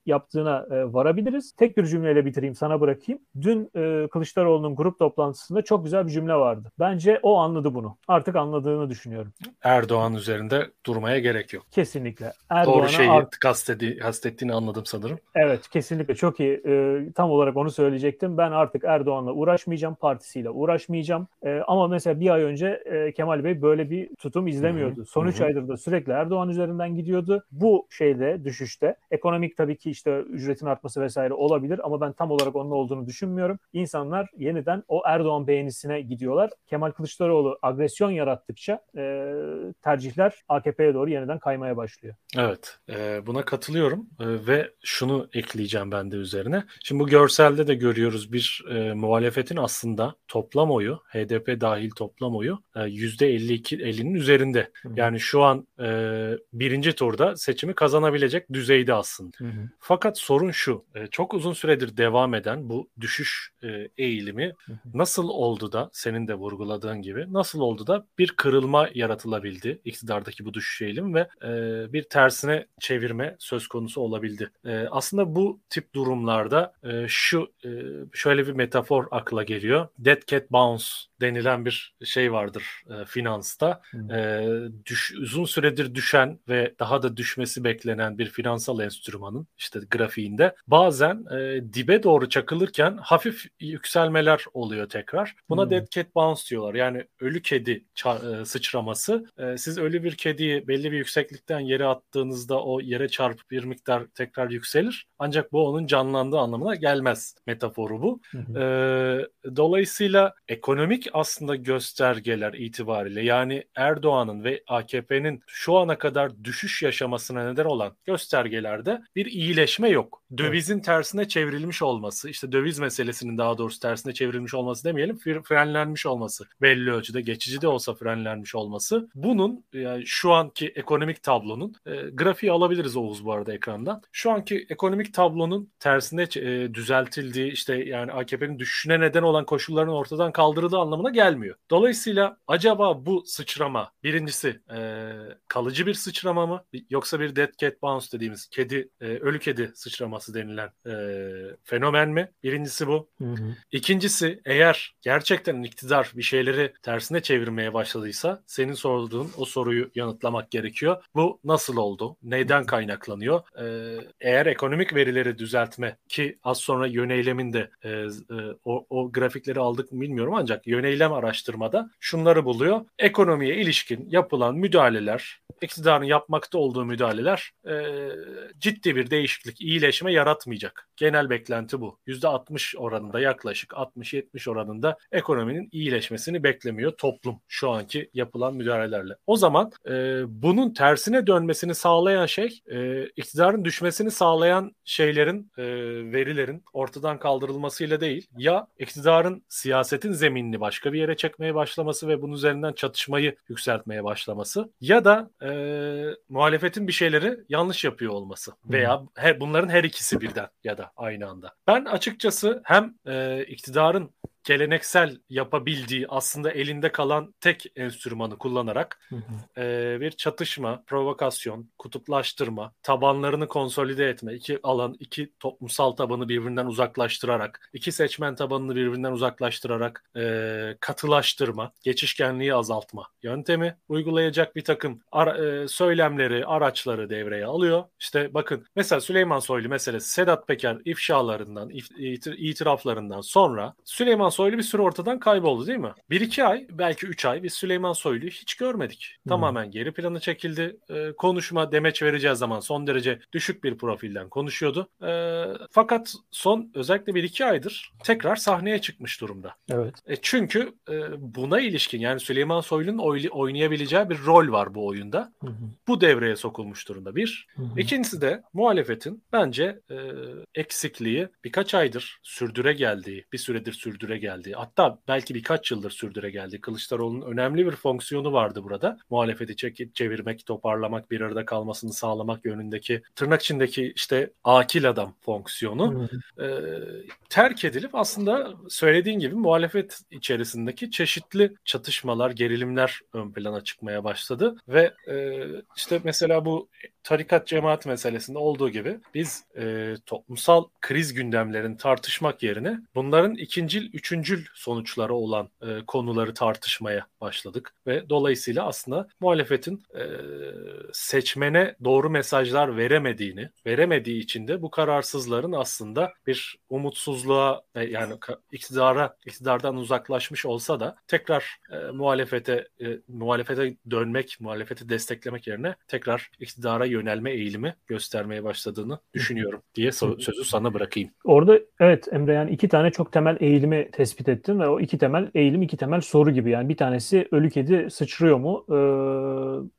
yaptığına e, varabiliriz. Tek bir cümleyle bitireyim sana bırakayım. Dün e, Kılıçdaroğlu'nun grup toplantısında çok güzel bir cümle vardı. Bence o anladı bunu. Artık anladığını düşünüyorum. Erdoğan üzerinde durmaya gerek yok. Kesinlikle. Erdoğan'a Doğru şeyi kastedi, kastettiğini anladım sanırım. Evet kesinlikle çok iyi. E, tam olarak onu söyleyecektim. Ben artık Erdoğan'la uğraşmayacağım, partisiyle uğraşmayacağım. E, ama mesela bir ay önce e, Kemal Bey böyle bir tutum izlemiyordu. Son 3 aydır da sürekli Erdoğan üzerinden gidiyordu. Bu şeyde, düşüşte. Ekonomik tabii ki işte ücretin artması vesaire olabilir ama ben tam olarak onun olduğunu düşünmüyorum. İnsanlar yeniden o Erdoğan beğenisine gidiyorlar. Kemal Kılıçdaroğlu agresyon yarattıkça e, tercihler AKP'ye doğru yeniden kaymaya başlıyor. Evet, e, buna katılıyorum e, ve şunu ekleyeceğim ben de üzerine. Şimdi bu görselde de görüyoruz bir e, muhalefetin aslında toplam oyu, HDP dahil toplam oyu e, %52-50'nin üzerinde. Hı hı. Yani şu an e, birinci turda seçimi kazanabilecek düzeyde aslında. Hı hı. Fakat sorun şu, e, çok uzun süredir devam eden bu düşüş e, eğilimi hı hı. nasıl oldu da senin de vurguladığın gibi nasıl oldu da bir kırılma yaratılabildi iktidardaki bu düşüş eğilimi ve e, bir tersine çevirme söz konusu olabildi. E, aslında bu tip durumlarda e, şu e, şöyle bir metafor akla geliyor. Dead Cat Bounce denilen bir şey vardır. E, finansta hmm. e, düş, uzun süredir düşen ve daha da düşmesi beklenen bir finansal enstrümanın işte grafiğinde bazen e, dibe doğru çakılırken hafif yükselmeler oluyor tekrar. Buna hmm. dead cat bounce diyorlar. Yani ölü kedi e, sıçraması. E, siz ölü bir kediyi belli bir yükseklikten yere attığınızda o yere çarpıp bir miktar tekrar yükselir. Ancak bu onun canlandığı anlamına gelmez metaforu bu. E, dolayısıyla ekonomik aslında göstergeler itibariyle yani Erdoğan'ın ve AKP'nin şu ana kadar düşüş yaşamasına neden olan göstergelerde bir iyileşme yok. Dövizin evet. tersine çevrilmiş olması, işte döviz meselesinin daha doğrusu tersine çevrilmiş olması demeyelim, frenlenmiş olması, belli ölçüde geçici de olsa frenlenmiş olması. Bunun yani şu anki ekonomik tablonun e, grafiği alabiliriz Oğuz bu arada ekrandan. Şu anki ekonomik tablonun tersine e, düzeltildiği işte yani AKP'nin düşüşüne neden olan koşulların ortadan kaldırıldığı anlamına gelmiyor. Dolayısıyla acaba bu sıçrama birincisi e, kalıcı bir sıçrama mı yoksa bir dead cat bounce dediğimiz kedi e, ölü kedi sıçraması denilen e, fenomen mi? Birincisi bu. Hı hı. İkincisi eğer gerçekten iktidar bir şeyleri tersine çevirmeye başladıysa senin sorduğun o soruyu yanıtlamak gerekiyor. Bu nasıl oldu? Neyden kaynaklanıyor? Ee, eğer ekonomik verileri düzeltme ki az sonra yöneylemin de e, e, o, o grafikleri aldık mı bilmiyorum ancak yöneylem araştırmada şunları buluyor. Ekonomiye ilişkin yapılan müdahaleler, iktidarın yapmakta olduğu müdahaleler e, ciddi bir değişiklik, iyileşme yaratmayacak. Genel beklenti bu. %60 oranında yaklaşık 60-70 oranında ekonominin iyileşmesini beklemiyor toplum şu anki yapılan müdahalelerle. O zaman e, bunun tersine dönmesini sağlayan şey e, iktidarın düşmesini sağlayan şeylerin e, verilerin ortadan kaldırılmasıyla değil ya iktidarın siyasetin zeminini başka bir yere çekmeye başlaması ve bunun üzerinden çatışmayı yükseltmeye başlaması ya da e, muhalefetin bir şeyleri yanlış yapıyor olması veya her, bunların her ikisi birden ya da aynı anda. Ben açıkçası hem e, iktidarın geleneksel yapabildiği aslında elinde kalan tek enstrümanı kullanarak hı hı. E, bir çatışma, provokasyon, kutuplaştırma, tabanlarını konsolide etme, iki alan, iki toplumsal tabanı birbirinden uzaklaştırarak, iki seçmen tabanını birbirinden uzaklaştırarak e, katılaştırma, geçişkenliği azaltma yöntemi uygulayacak bir takım ara, e, söylemleri, araçları devreye alıyor. İşte bakın mesela Süleyman Soylu meselesi Sedat Peker ifşalarından, if, itiraflarından sonra Süleyman Soylu bir süre ortadan kayboldu değil mi? Bir iki ay belki üç ay biz Süleyman Soylu'yu hiç görmedik. Hmm. Tamamen geri plana çekildi. Ee, konuşma demeç vereceğiz zaman son derece düşük bir profilden konuşuyordu. Ee, fakat son özellikle bir iki aydır tekrar sahneye çıkmış durumda. Evet. E, çünkü e, buna ilişkin yani Süleyman Soylu'nun oy- oynayabileceği bir rol var bu oyunda. Hı Bu devreye sokulmuş durumda bir. Hı İkincisi de muhalefetin bence e, eksikliği birkaç aydır sürdüre geldiği, bir süredir sürdüre geldiği geldi. Hatta belki birkaç yıldır sürdüre geldi. Kılıçdaroğlu'nun önemli bir fonksiyonu vardı burada. Muhalefeti çekip çevirmek, toparlamak, bir arada kalmasını sağlamak yönündeki tırnak içindeki işte akil adam fonksiyonu e, terk edilip aslında söylediğin gibi muhalefet içerisindeki çeşitli çatışmalar, gerilimler ön plana çıkmaya başladı ve e, işte mesela bu tarikat cemaat meselesinde olduğu gibi biz e, toplumsal kriz gündemlerini tartışmak yerine bunların ikincil, üçüncül sonuçları olan e, konuları tartışmaya başladık. Ve dolayısıyla aslında muhalefetin e, seçmene doğru mesajlar veremediğini, veremediği için de bu kararsızların aslında bir umutsuzluğa e, yani iktidara iktidardan uzaklaşmış olsa da tekrar e, muhalefete e, muhalefete dönmek, muhalefeti desteklemek yerine tekrar iktidara yönelme eğilimi göstermeye başladığını düşünüyorum diye sözü sana bırakayım. Orada evet Emre yani iki tane çok temel eğilimi tespit ettin ve o iki temel eğilim iki temel soru gibi yani bir tanesi ölü kedi sıçrıyor mu? Ee,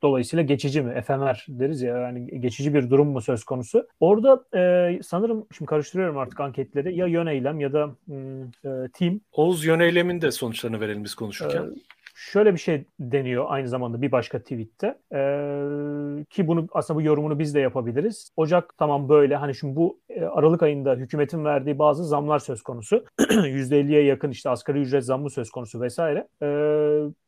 dolayısıyla geçici mi? Efemer deriz ya yani geçici bir durum mu söz konusu? Orada e, sanırım şimdi karıştırıyorum artık anketleri ya yön eylem ya da hmm, e, team. Oğuz yön eylemin de sonuçlarını verelim biz konuşurken. Ee, şöyle bir şey deniyor aynı zamanda bir başka tweette ee, ki bunu aslında bu yorumunu biz de yapabiliriz. Ocak tamam böyle hani şimdi bu e, Aralık ayında hükümetin verdiği bazı zamlar söz konusu. %50'ye yakın işte asgari ücret zammı söz konusu vesaire. Ee,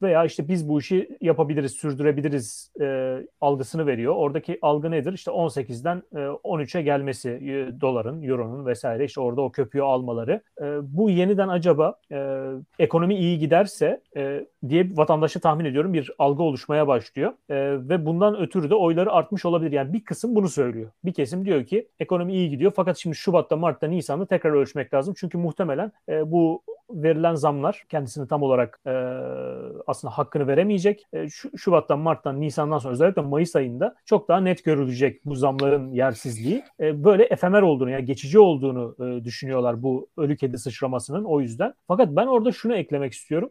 veya işte biz bu işi yapabiliriz, sürdürebiliriz e, algısını veriyor. Oradaki algı nedir? İşte 18'den e, 13'e gelmesi e, doların, euronun vesaire işte orada o köpüğü almaları. E, bu yeniden acaba e, ekonomi iyi giderse e, diye diye vatandaşa tahmin ediyorum bir algı oluşmaya başlıyor. E, ve bundan ötürü de oyları artmış olabilir. Yani bir kısım bunu söylüyor. Bir kesim diyor ki ekonomi iyi gidiyor fakat şimdi Şubat'ta, Mart'ta, Nisan'da tekrar ölçmek lazım. Çünkü muhtemelen e, bu verilen zamlar kendisini tam olarak e, aslında hakkını veremeyecek. E, şu, Şubat'tan, Mart'tan, Nisan'dan sonra özellikle Mayıs ayında çok daha net görülecek bu zamların yersizliği. E, böyle efemer olduğunu yani geçici olduğunu e, düşünüyorlar bu ölü kedi sıçramasının o yüzden. Fakat ben orada şunu eklemek istiyorum.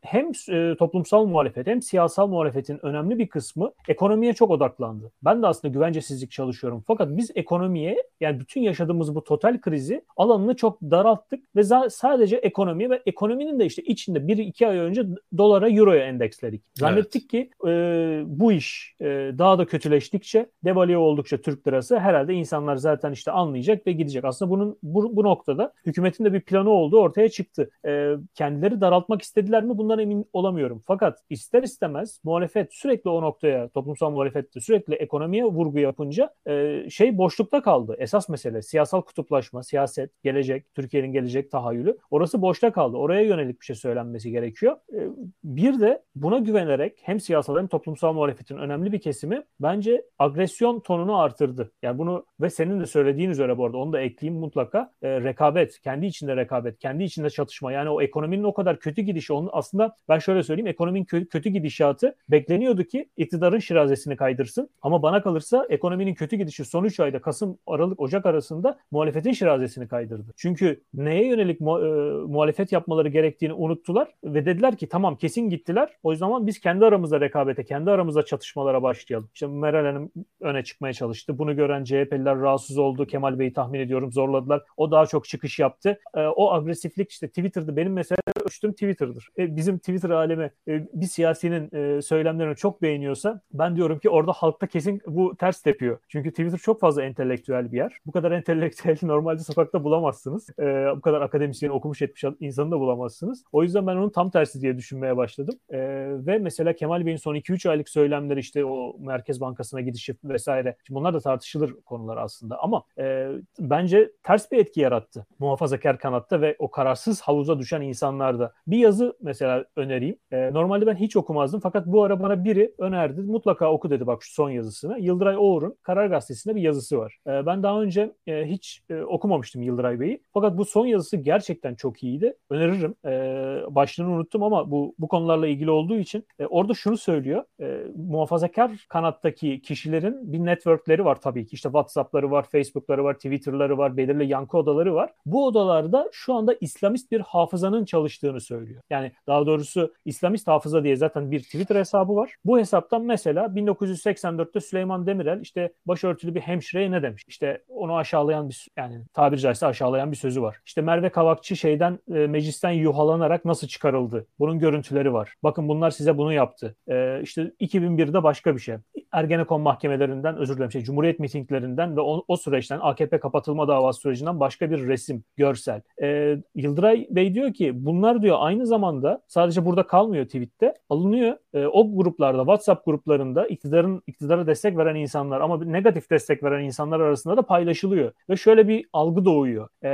Hem e, toplumsal muhalefet hem siyasal muhalefetin önemli bir kısmı ekonomiye çok odaklandı. Ben de aslında güvencesizlik çalışıyorum. Fakat biz ekonomiye yani bütün yaşadığımız bu total krizi alanını çok daralttık ve sadece ekonomi ve ekonominin de işte içinde bir iki ay önce dolara euroya endeksledik. Zannettik evet. ki e, bu iş e, daha da kötüleştikçe devalüe oldukça Türk lirası herhalde insanlar zaten işte anlayacak ve gidecek. Aslında bunun bu, bu noktada hükümetin de bir planı olduğu ortaya çıktı. E, kendileri daraltmak istediler mi bundan emin olamıyorum. Fakat ister istemez muhalefet sürekli o noktaya toplumsal muhalefette sürekli ekonomiye vurgu yapınca e, şey boşlukta kaldı. Esas mesele siyasal kutuplaşma, siyaset, gelecek, Türkiye'nin gelecek tahayyülü orası boşta kaldı. Oraya yönelik bir şey söylenmesi gerekiyor. E, bir de buna güvenerek hem siyasal hem toplumsal muhalefetin önemli bir kesimi bence agresyon tonunu artırdı. Yani bunu ve senin de söylediğin üzere bu arada onu da ekleyeyim mutlaka. E, rekabet, kendi içinde rekabet, kendi içinde çatışma. Yani o ekonominin o kadar kötü gidişi onun aslında ben şöyle söyleyeyim ekonominin kö- kötü gidişatı bekleniyordu ki iktidarın şirazesini kaydırsın. Ama bana kalırsa ekonominin kötü gidişi son 3 ayda Kasım, Aralık, Ocak arasında muhalefetin şirazesini kaydırdı. Çünkü neye yönelik mu- e, muhalefet yapmaları gerektiğini unuttular ve dediler ki tamam kesin gittiler. O zaman biz kendi aramızda rekabete, kendi aramızda çatışmalara başlayalım. İşte Meral Hanım öne çıkmaya çalıştı. Bunu gören CHP'liler rahatsız oldu. Kemal Bey'i tahmin ediyorum zorladılar. O daha çok çıkış yaptı. E, o agresiflik işte Twitter'da benim mesela ölçtüm Twitter'dır. E, bizim Twitter alemi e, bir siyasinin e, söylemlerini çok beğeniyorsa ben diyorum ki orada halkta kesin bu ters tepiyor. Çünkü Twitter çok fazla entelektüel bir yer. Bu kadar entelektüel normalde sokakta bulamazsınız. E, bu kadar akademisyen okumuş etmiş insanı da bulamazsınız. O yüzden ben onun tam tersi diye düşünmeye başladım. E, ve mesela Kemal Bey'in son 2-3 aylık söylemleri işte o Merkez Bankası'na gidişi vesaire. Şimdi bunlar da tartışılır konular aslında ama e, bence ters bir etki yarattı muhafazakar kanatta ve o kararsız havuza düşen insanlarda. Bir yazı mesela önereyim. E, normalde ben hiç okumazdım fakat bu ara bana biri önerdi. Mutlaka oku dedi bak şu son yazısını. Yıldıray Oğur'un Karar Gazetesi'nde bir yazısı var. E, ben daha önce e, hiç e, okumamıştım Yıldıray Bey'i. Fakat bu son yazısı gerçekten çok iyiydi. Öneririm. E, başlığını unuttum ama bu bu konularla ilgili olduğu için e, orada şunu söylüyor. E, muhafazakar kanattaki kişilerin bir networkleri var tabii ki. İşte WhatsApp'ları var, Facebook'ları var, Twitter'ları var, belirli yankı odaları var. Bu odalarda şu anda İslamist bir hafızanın çalıştığını söylüyor. Yani daha doğrusu İslamist hafıza diye zaten bir Twitter hesabı var. Bu hesaptan mesela 1984'te Süleyman Demirel işte başörtülü bir hemşireye ne demiş? İşte onu aşağılayan bir yani tabiri caizse aşağılayan bir sözü var. İşte Merve Kavakçı şeyden e, meclisten yuhalanarak nasıl çıkarıldı? Bunun görüntüleri var. Bakın bunlar size bunu yaptı. E, işte 2001'de başka bir şey. Ergenekon mahkemelerinden özür dilerim şey Cumhuriyet mitinglerinden ve o, o süreçten AKP kapatılma davası sürecinden başka bir resim, görsel. E, Yıldıray Bey diyor ki bunlar diyor aynı zamanda sadece burada kalmıyor tweette alınıyor. E, o gruplarda WhatsApp gruplarında iktidarın iktidara destek veren insanlar ama negatif destek veren insanlar arasında da paylaşılıyor. Ve şöyle bir algı doğuyor. E,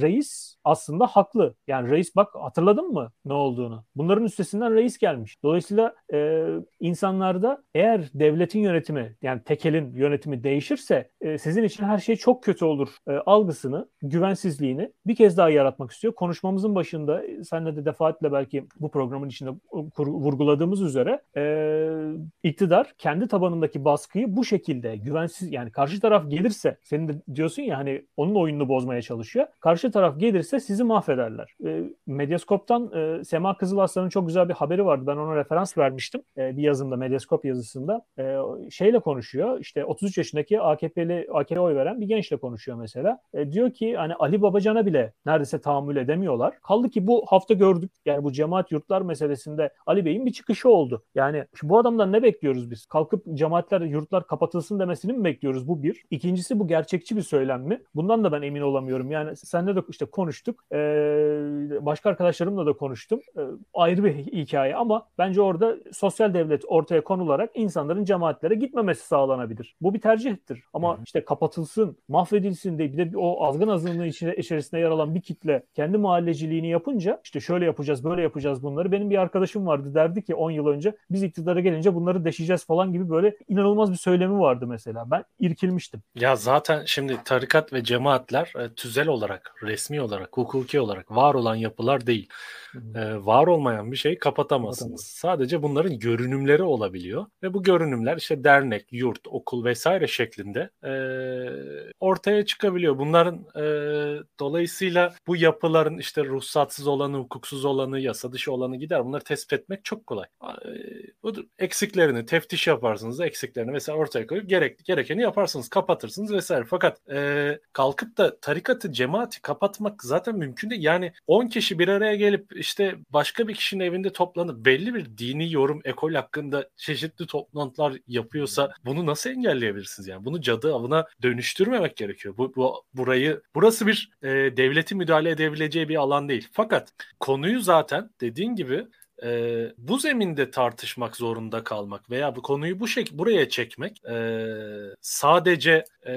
reis aslında haklı. Yani reis bak hatırladın mı ne olduğunu? Bunların üstesinden reis gelmiş. Dolayısıyla e, insanlarda eğer devletin yönetimi yani tekelin yönetimi değişirse e, sizin için her şey çok kötü olur e, algısını, güvensizliğini bir kez daha yaratmak istiyor. Konuşmamızın başında e, senle de defaatle belki bu programın içinde kur, vurguladığımız üzere e, iktidar kendi tabanındaki baskıyı bu şekilde güvensiz yani karşı taraf gelirse senin de diyorsun ya hani onun oyununu bozmaya çalışıyor. Karşı taraf gelirse sizi mahvederler. E, Medyaskop'tan e, Sema Kızılaslan'ın çok güzel bir haberi vardı. Ben ona referans vermiştim. E, bir yazımda Medyaskop yazısında. E, şeyle konuşuyor. İşte 33 yaşındaki AKP'li AKP oy veren bir gençle konuşuyor mesela. E, diyor ki hani Ali Babacan'a bile neredeyse tahammül edemiyorlar. Kaldı ki bu hafta gördük. Yani bu cemaat yurtlar meselesinde Ali Bey'in bir çıkışı oldu. Yani bu adamdan ne bekliyoruz biz? Kalkıp cemaatler, yurtlar kapatılsın demesini mi bekliyoruz? Bu bir. İkincisi bu gerçekçi bir söylem? Bundan da ben emin olamıyorum. Yani senle de işte konuştuk. Ee, başka arkadaşlarımla da konuştum. Ee, ayrı bir hikaye ama bence orada sosyal devlet ortaya konularak insanların cemaatlere gitmemesi sağlanabilir. Bu bir tercihtir. Ama Hı. işte kapatılsın, mahvedilsin diye bir de o azgın azınlığı içine, içerisinde yer alan bir kitle kendi mahalleciliğini yapınca işte şöyle yapacağız, böyle yapacağız bunları. Benim bir arkadaşım var vardı derdi ki 10 yıl önce biz iktidara gelince bunları deşeceğiz falan gibi böyle inanılmaz bir söylemi vardı mesela. Ben irkilmiştim. Ya zaten şimdi tarikat ve cemaatler e, tüzel olarak, resmi olarak, hukuki olarak var olan yapılar değil. E, var olmayan bir şeyi kapatamazsınız. Kapatamaz. Sadece bunların görünümleri olabiliyor ve bu görünümler işte dernek, yurt, okul vesaire şeklinde e, ortaya çıkabiliyor. Bunların e, dolayısıyla bu yapıların işte ruhsatsız olanı, hukuksuz olanı, yasa dışı olanı gider. Bunları tespit etmek çok kolay. E, budur. Eksiklerini teftiş yaparsınız, eksiklerini mesela ortaya koyup gerek, gerekeni yaparsınız, kapatırsınız vesaire. Fakat e, kalkıp da tarikatı, cemaati kapatmak zaten mümkün değil. Yani 10 kişi bir araya gelip işte başka bir kişinin evinde toplanıp belli bir dini yorum ekol hakkında çeşitli toplantılar yapıyorsa bunu nasıl engelleyebilirsiniz yani? Bunu cadı avına dönüştürmemek gerekiyor. Bu, bu burayı burası bir e, devleti müdahale edebileceği bir alan değil. Fakat konuyu zaten dediğin gibi e, bu zeminde tartışmak zorunda kalmak veya bu konuyu bu şek buraya çekmek e, sadece e,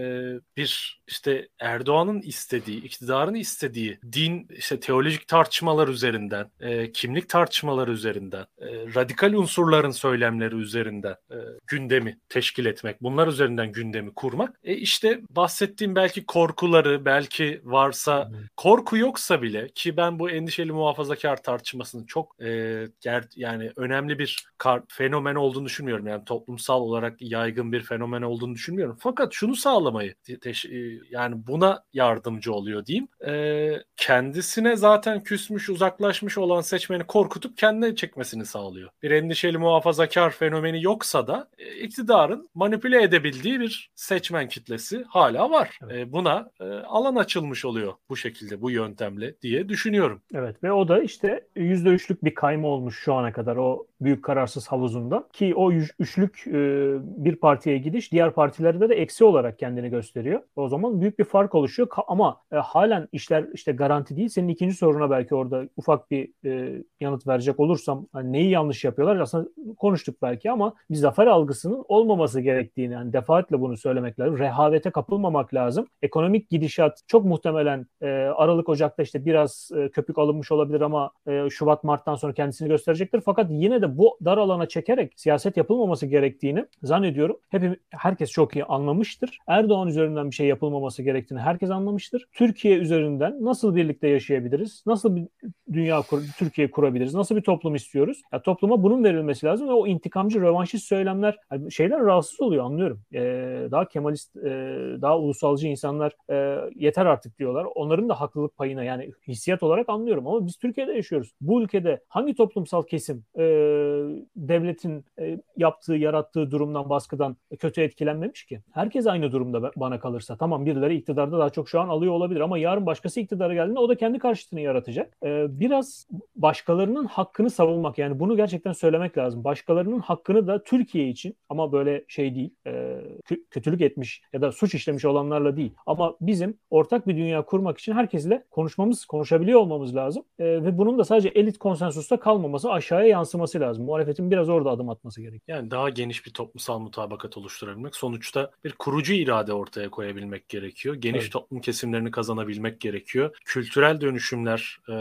bir işte Erdoğan'ın istediği, iktidarın istediği din, işte teolojik tartışmalar üzerinden, e, kimlik tartışmaları üzerinden, e, radikal unsurların söylemleri üzerinden e, gündemi teşkil etmek, bunlar üzerinden gündemi kurmak. E işte bahsettiğim belki korkuları, belki varsa korku yoksa bile ki ben bu endişeli muhafazakar tartışmasının çok e, ger yani önemli bir kar, fenomen olduğunu düşünmüyorum. Yani toplumsal olarak yaygın bir fenomen olduğunu düşünmüyorum. Fakat şunu sağlamayı yani buna yardımcı oluyor diyeyim. E, kendisine zaten küsmüş, uzaklaşmış olan seçmeni korkutup kendine çekmesini sağlıyor. Bir endişeli muhafazakar fenomeni yoksa da e, iktidarın manipüle edebildiği bir seçmen kitlesi hala var. Evet. E, buna e, alan açılmış oluyor bu şekilde, bu yöntemle diye düşünüyorum. Evet ve o da işte %3'lük bir kayma olmuş şu ana kadar o büyük kararsız havuzunda ki o üçlük e, bir partiye gidiş diğer partilerde de eksi olarak kendini gösteriyor. O zaman büyük bir fark oluşuyor ama e, halen işler işte garanti değil. Senin ikinci soruna belki orada ufak bir e, yanıt verecek olursam hani neyi yanlış yapıyorlar aslında konuştuk belki ama bir zafer algısının olmaması gerektiğini yani defaatle bunu söylemek lazım. Rehavete kapılmamak lazım. Ekonomik gidişat çok muhtemelen Aralık Ocak'ta işte biraz köpük alınmış olabilir ama Şubat Mart'tan sonra kendisini gösterecektir. Fakat yine de bu dar alana çekerek siyaset yapılmaması gerektiğini zannediyorum. Hep herkes çok iyi anlamıştır. Erdoğan üzerinden bir şey yapılmaması gerektiğini herkes anlamıştır. Türkiye üzerinden nasıl birlikte yaşayabiliriz? Nasıl bir dünya kur, Türkiye kurabiliriz? Nasıl bir toplum istiyoruz? Ya topluma bunun verilmesi lazım ve o intikamcı, rövanşist söylemler şeyler rahatsız oluyor anlıyorum. Ee, daha kemalist, e, daha ulusalcı insanlar e, yeter artık diyorlar. Onların da haklılık payına yani hissiyat olarak anlıyorum ama biz Türkiye'de yaşıyoruz. Bu ülkede hangi toplumsal kesim e, devletin e, yaptığı, yarattığı durumdan, baskıdan kötü etkilenmemiş ki? Herkes aynı durumda bana kalırsa. Tamam birileri iktidarda daha çok şu an alıyor olabilir ama yarın başkası iktidara geldiğinde o da kendi karşıtını yaratacak. E, biraz başkalarının hakkını savunmak yani bunu gerçekten söylemek lazım. Başkalarının hakkını da Türkiye için ama böyle şey değil, e, kötülük etmiş ya da suç işlemiş olanlarla değil. Ama bizim ortak bir dünya kurmak için herkesle konuşmamız, konuşabiliyor olmamız lazım. E, ve bunun da sadece elit konsensusta kalmaması, aşağıya yansıması lazım. Muhalefetin biraz orada adım atması gerekiyor. Yani daha geniş bir toplumsal mutabakat oluşturabilmek, sonuçta bir kurucu irade ortaya koyabilmek gerekiyor. Geniş evet. toplum kesimlerini kazanabilmek gerekiyor. Kültürel dönüşümler, e,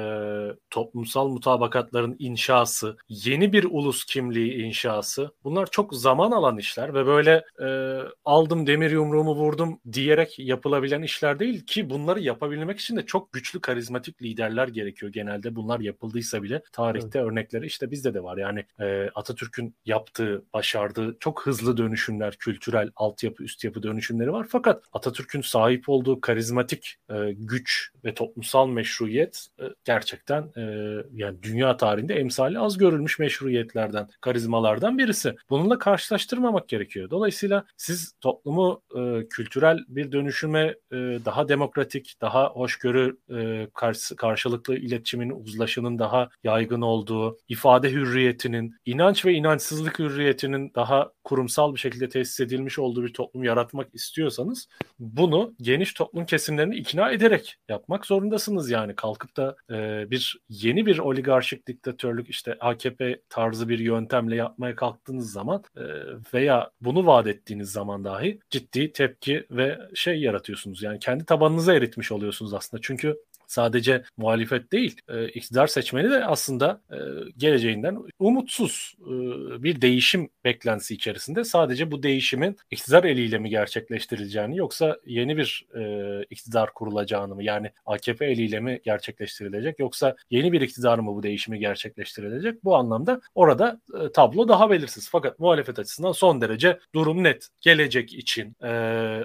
toplumsal mutabakatların inşası, yeni bir ulus kimliği inşası bunlar çok zaman alan işler ve böyle e, aldım demir yumruğumu vurdum diyerek yapılabilen işler değil ki bunları yapabilmek için de çok güçlü karizmatik liderler gerekiyor genelde bunlar yapıldıysa bile tarihte evet. Örnekleri işte bizde de var yani e, Atatürk'ün yaptığı, başardığı çok hızlı dönüşümler, kültürel altyapı, üst yapı dönüşümleri var fakat Atatürk'ün sahip olduğu karizmatik e, güç ve toplumsal meşruiyet e, gerçekten e, yani dünya tarihinde emsali az görülmüş meşruiyetlerden, karizmalardan birisi. Bununla karşılaştırmamak gerekiyor. Dolayısıyla siz toplumu e, kültürel bir dönüşüme e, daha demokratik, daha hoşgörü e, karşı, karşılıklı iletişimin, uzlaşının daha yaygın olduğu, ifade hürriyetinin, inanç ve inançsızlık hürriyetinin daha kurumsal bir şekilde tesis edilmiş olduğu bir toplum yaratmak istiyorsanız bunu geniş toplum kesimlerini ikna ederek yapmak zorundasınız. Yani kalkıp da e, bir yeni bir oligarşik diktatörlük işte AKP tarzı bir yöntemle yapmaya kalktığınız zaman e, veya bunu vaat ettiğiniz zaman dahi ciddi tepki ve şey yaratıyorsunuz. Yani kendi tabanınıza eritmiş oluyorsunuz aslında. Çünkü sadece muhalefet değil e, iktidar seçmeni de aslında e, geleceğinden umutsuz e, bir değişim beklentisi içerisinde sadece bu değişimin iktidar eliyle mi gerçekleştirileceğini yoksa yeni bir e, iktidar kurulacağını mı yani AKP eliyle mi gerçekleştirilecek yoksa yeni bir iktidar mı bu değişimi gerçekleştirilecek? Bu anlamda orada e, tablo daha belirsiz. Fakat muhalefet açısından son derece durum net. Gelecek için e,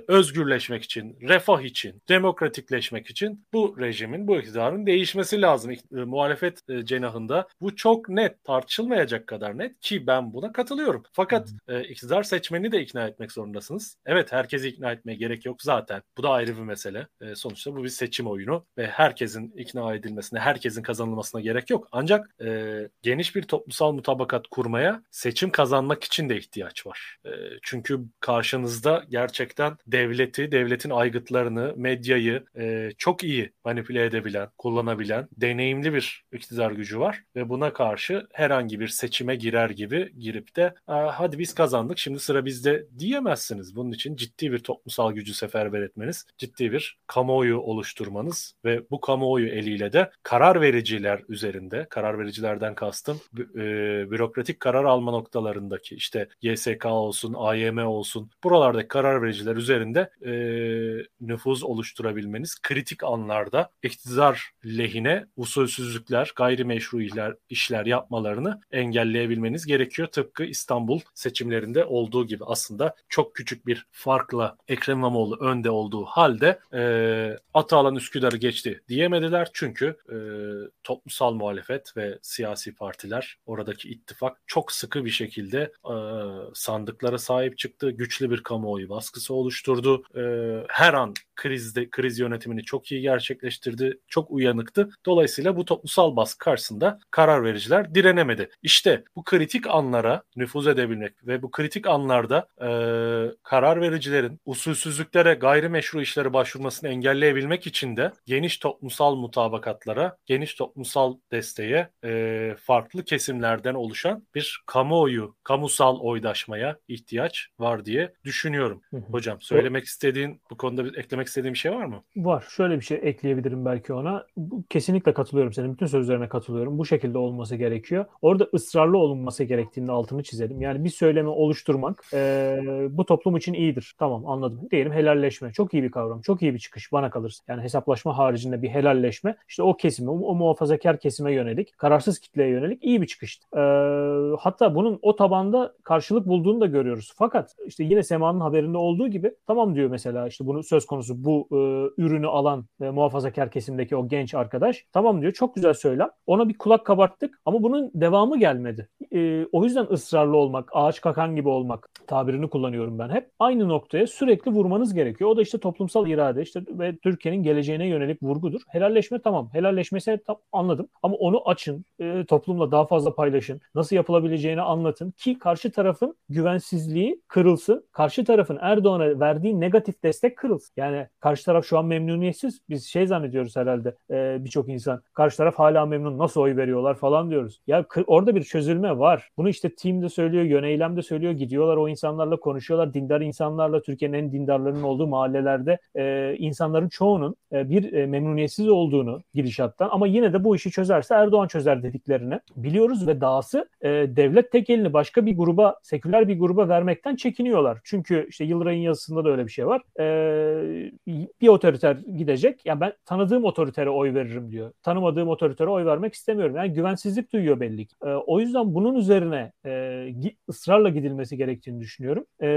özgürleşmek için refah için demokratikleşmek için bu rejimin bu iktidarın değişmesi lazım e, muhalefet e, cenahında. Bu çok net tartışılmayacak kadar net ki ben buna katılıyorum. Fakat e, iktidar seçmeni de ikna etmek zorundasınız. Evet herkesi ikna etmeye gerek yok zaten. Bu da ayrı bir mesele. E, sonuçta bu bir seçim oyunu ve herkesin ikna edilmesine herkesin kazanılmasına gerek yok. Ancak e, geniş bir toplumsal mutabakat kurmaya seçim kazanmak için de ihtiyaç var. E, çünkü karşınızda gerçekten devleti devletin aygıtlarını medyayı e, çok iyi manipüle edebilen kullanabilen deneyimli bir iktidar gücü var ve buna karşı herhangi bir seçime girer gibi girip de hadi biz kazandık şimdi sıra bizde diyemezsiniz. Bunun için ciddi bir toplumsal gücü seferber etmeniz, ciddi bir kamuoyu oluşturmanız ve bu kamuoyu eliyle de karar vericiler üzerinde, karar vericilerden kastım e, bürokratik karar alma noktalarındaki işte YSK olsun, AYM olsun buralardaki karar vericiler üzerinde e, nüfuz oluşturabilmeniz kritik anlarda iktidar lehine usulsüzlükler, gayrimeşru işler, işler yapmalarını engelleyebilmeniz gerekiyor. Tıpkı İstanbul seçimlerinde olduğu gibi aslında çok küçük bir farkla Ekrem İmamoğlu önde olduğu halde e, Atalan Üsküdar'ı geçti diyemediler. Çünkü e, toplumsal muhalefet ve siyasi partiler oradaki ittifak çok sıkı bir şekilde e, sandıklara sahip çıktı. Güçlü bir kamuoyu baskısı oluşturdu. E, her an krizde kriz yönetimini çok iyi gerçekleştirdi. Çok uyanıktı. Dolayısıyla bu toplumsal baskı karşısında karar vericiler direnemedi. İşte bu kritik anlara nüfuz edebilmek ve bu kritik anlarda e, karar vericilerin usulsüzlüklere, gayrimeşru işlere başvurmasını engelleyebilmek için de geniş toplumsal mutabakatlara, geniş toplumsal desteğe e, farklı kesimlerden oluşan bir kamuoyu, kamusal oydaşmaya ihtiyaç var diye düşünüyorum. Hocam söylemek istediğin bu konuda bir eklemek istediğin bir şey var mı? Var. Şöyle bir şey ekleyebilirim belki ona. Bu, kesinlikle katılıyorum senin bütün sözlerine katılıyorum. Bu şekilde olması gerekiyor. Orada ısrarlı olunması gerektiğini altını çizelim. Yani bir söylemi oluşturmak e, bu toplum için iyidir. Tamam anladım. Diyelim helalleşme. Çok iyi bir kavram. Çok iyi bir çıkış bana kalırsa. Yani hesaplaşma haricinde bir helalleşme. İşte o kesime, o, o muhafazakar kesime yönelik, kararsız kitleye yönelik iyi bir çıkıştı. E, hatta bunun o tabanda karşılık bulduğunu da görüyoruz. Fakat işte yine Sema'nın haberinde olduğu gibi tamam diyor mesela işte bunu söz konusu bu e, ürünü alan e, muhafazakar kesimdeki o genç arkadaş. Tamam diyor çok güzel söylem. Ona bir kulak kabarttık ama bunun devamı gelmedi. E, o yüzden ısrarlı olmak, ağaç kakan gibi olmak tabirini kullanıyorum ben hep. Aynı noktaya sürekli vurmanız gerekiyor. O da işte toplumsal irade işte ve Türkiye'nin geleceğine yönelik vurgudur. Helalleşme tamam. Helalleşmesi tam anladım. Ama onu açın. E, toplumla daha fazla paylaşın. Nasıl yapılabileceğini anlatın ki karşı tarafın güvensizliği kırılsın. Karşı tarafın Erdoğan'a verdiği negatif destek kırılsın. Yani karşı taraf şu an memnuniyetsiz. Biz şey zannediyoruz herhalde e, birçok insan. Karşı taraf hala memnun. Nasıl oy veriyorlar falan diyoruz. Ya orada bir çözülme var. Bunu işte Team de söylüyor, Yöneylem de söylüyor. Gidiyorlar o insanlarla konuşuyorlar. Dindar insanlarla Türkiye'nin en dindarlarının olduğu mahallelerde e, insanların çoğunun e, bir e, memnuniyetsiz olduğunu gidişattan ama yine de bu işi çözerse Erdoğan çözer dediklerini biliyoruz ve dahası e, devlet tek elini başka bir gruba, seküler bir gruba vermekten çekiniyorlar. Çünkü işte Yıldıray'ın yazısında da öyle bir şey var. E, bir otoriter gidecek. Yani ben tanıdığım otoritere oy veririm diyor. Tanımadığım otoritere oy vermek istemiyorum. Yani güvensizlik duyuyor belli ki. E, o yüzden bunun üzerine e, ısrarla gidilmesi gerektiğini düşünüyorum. E,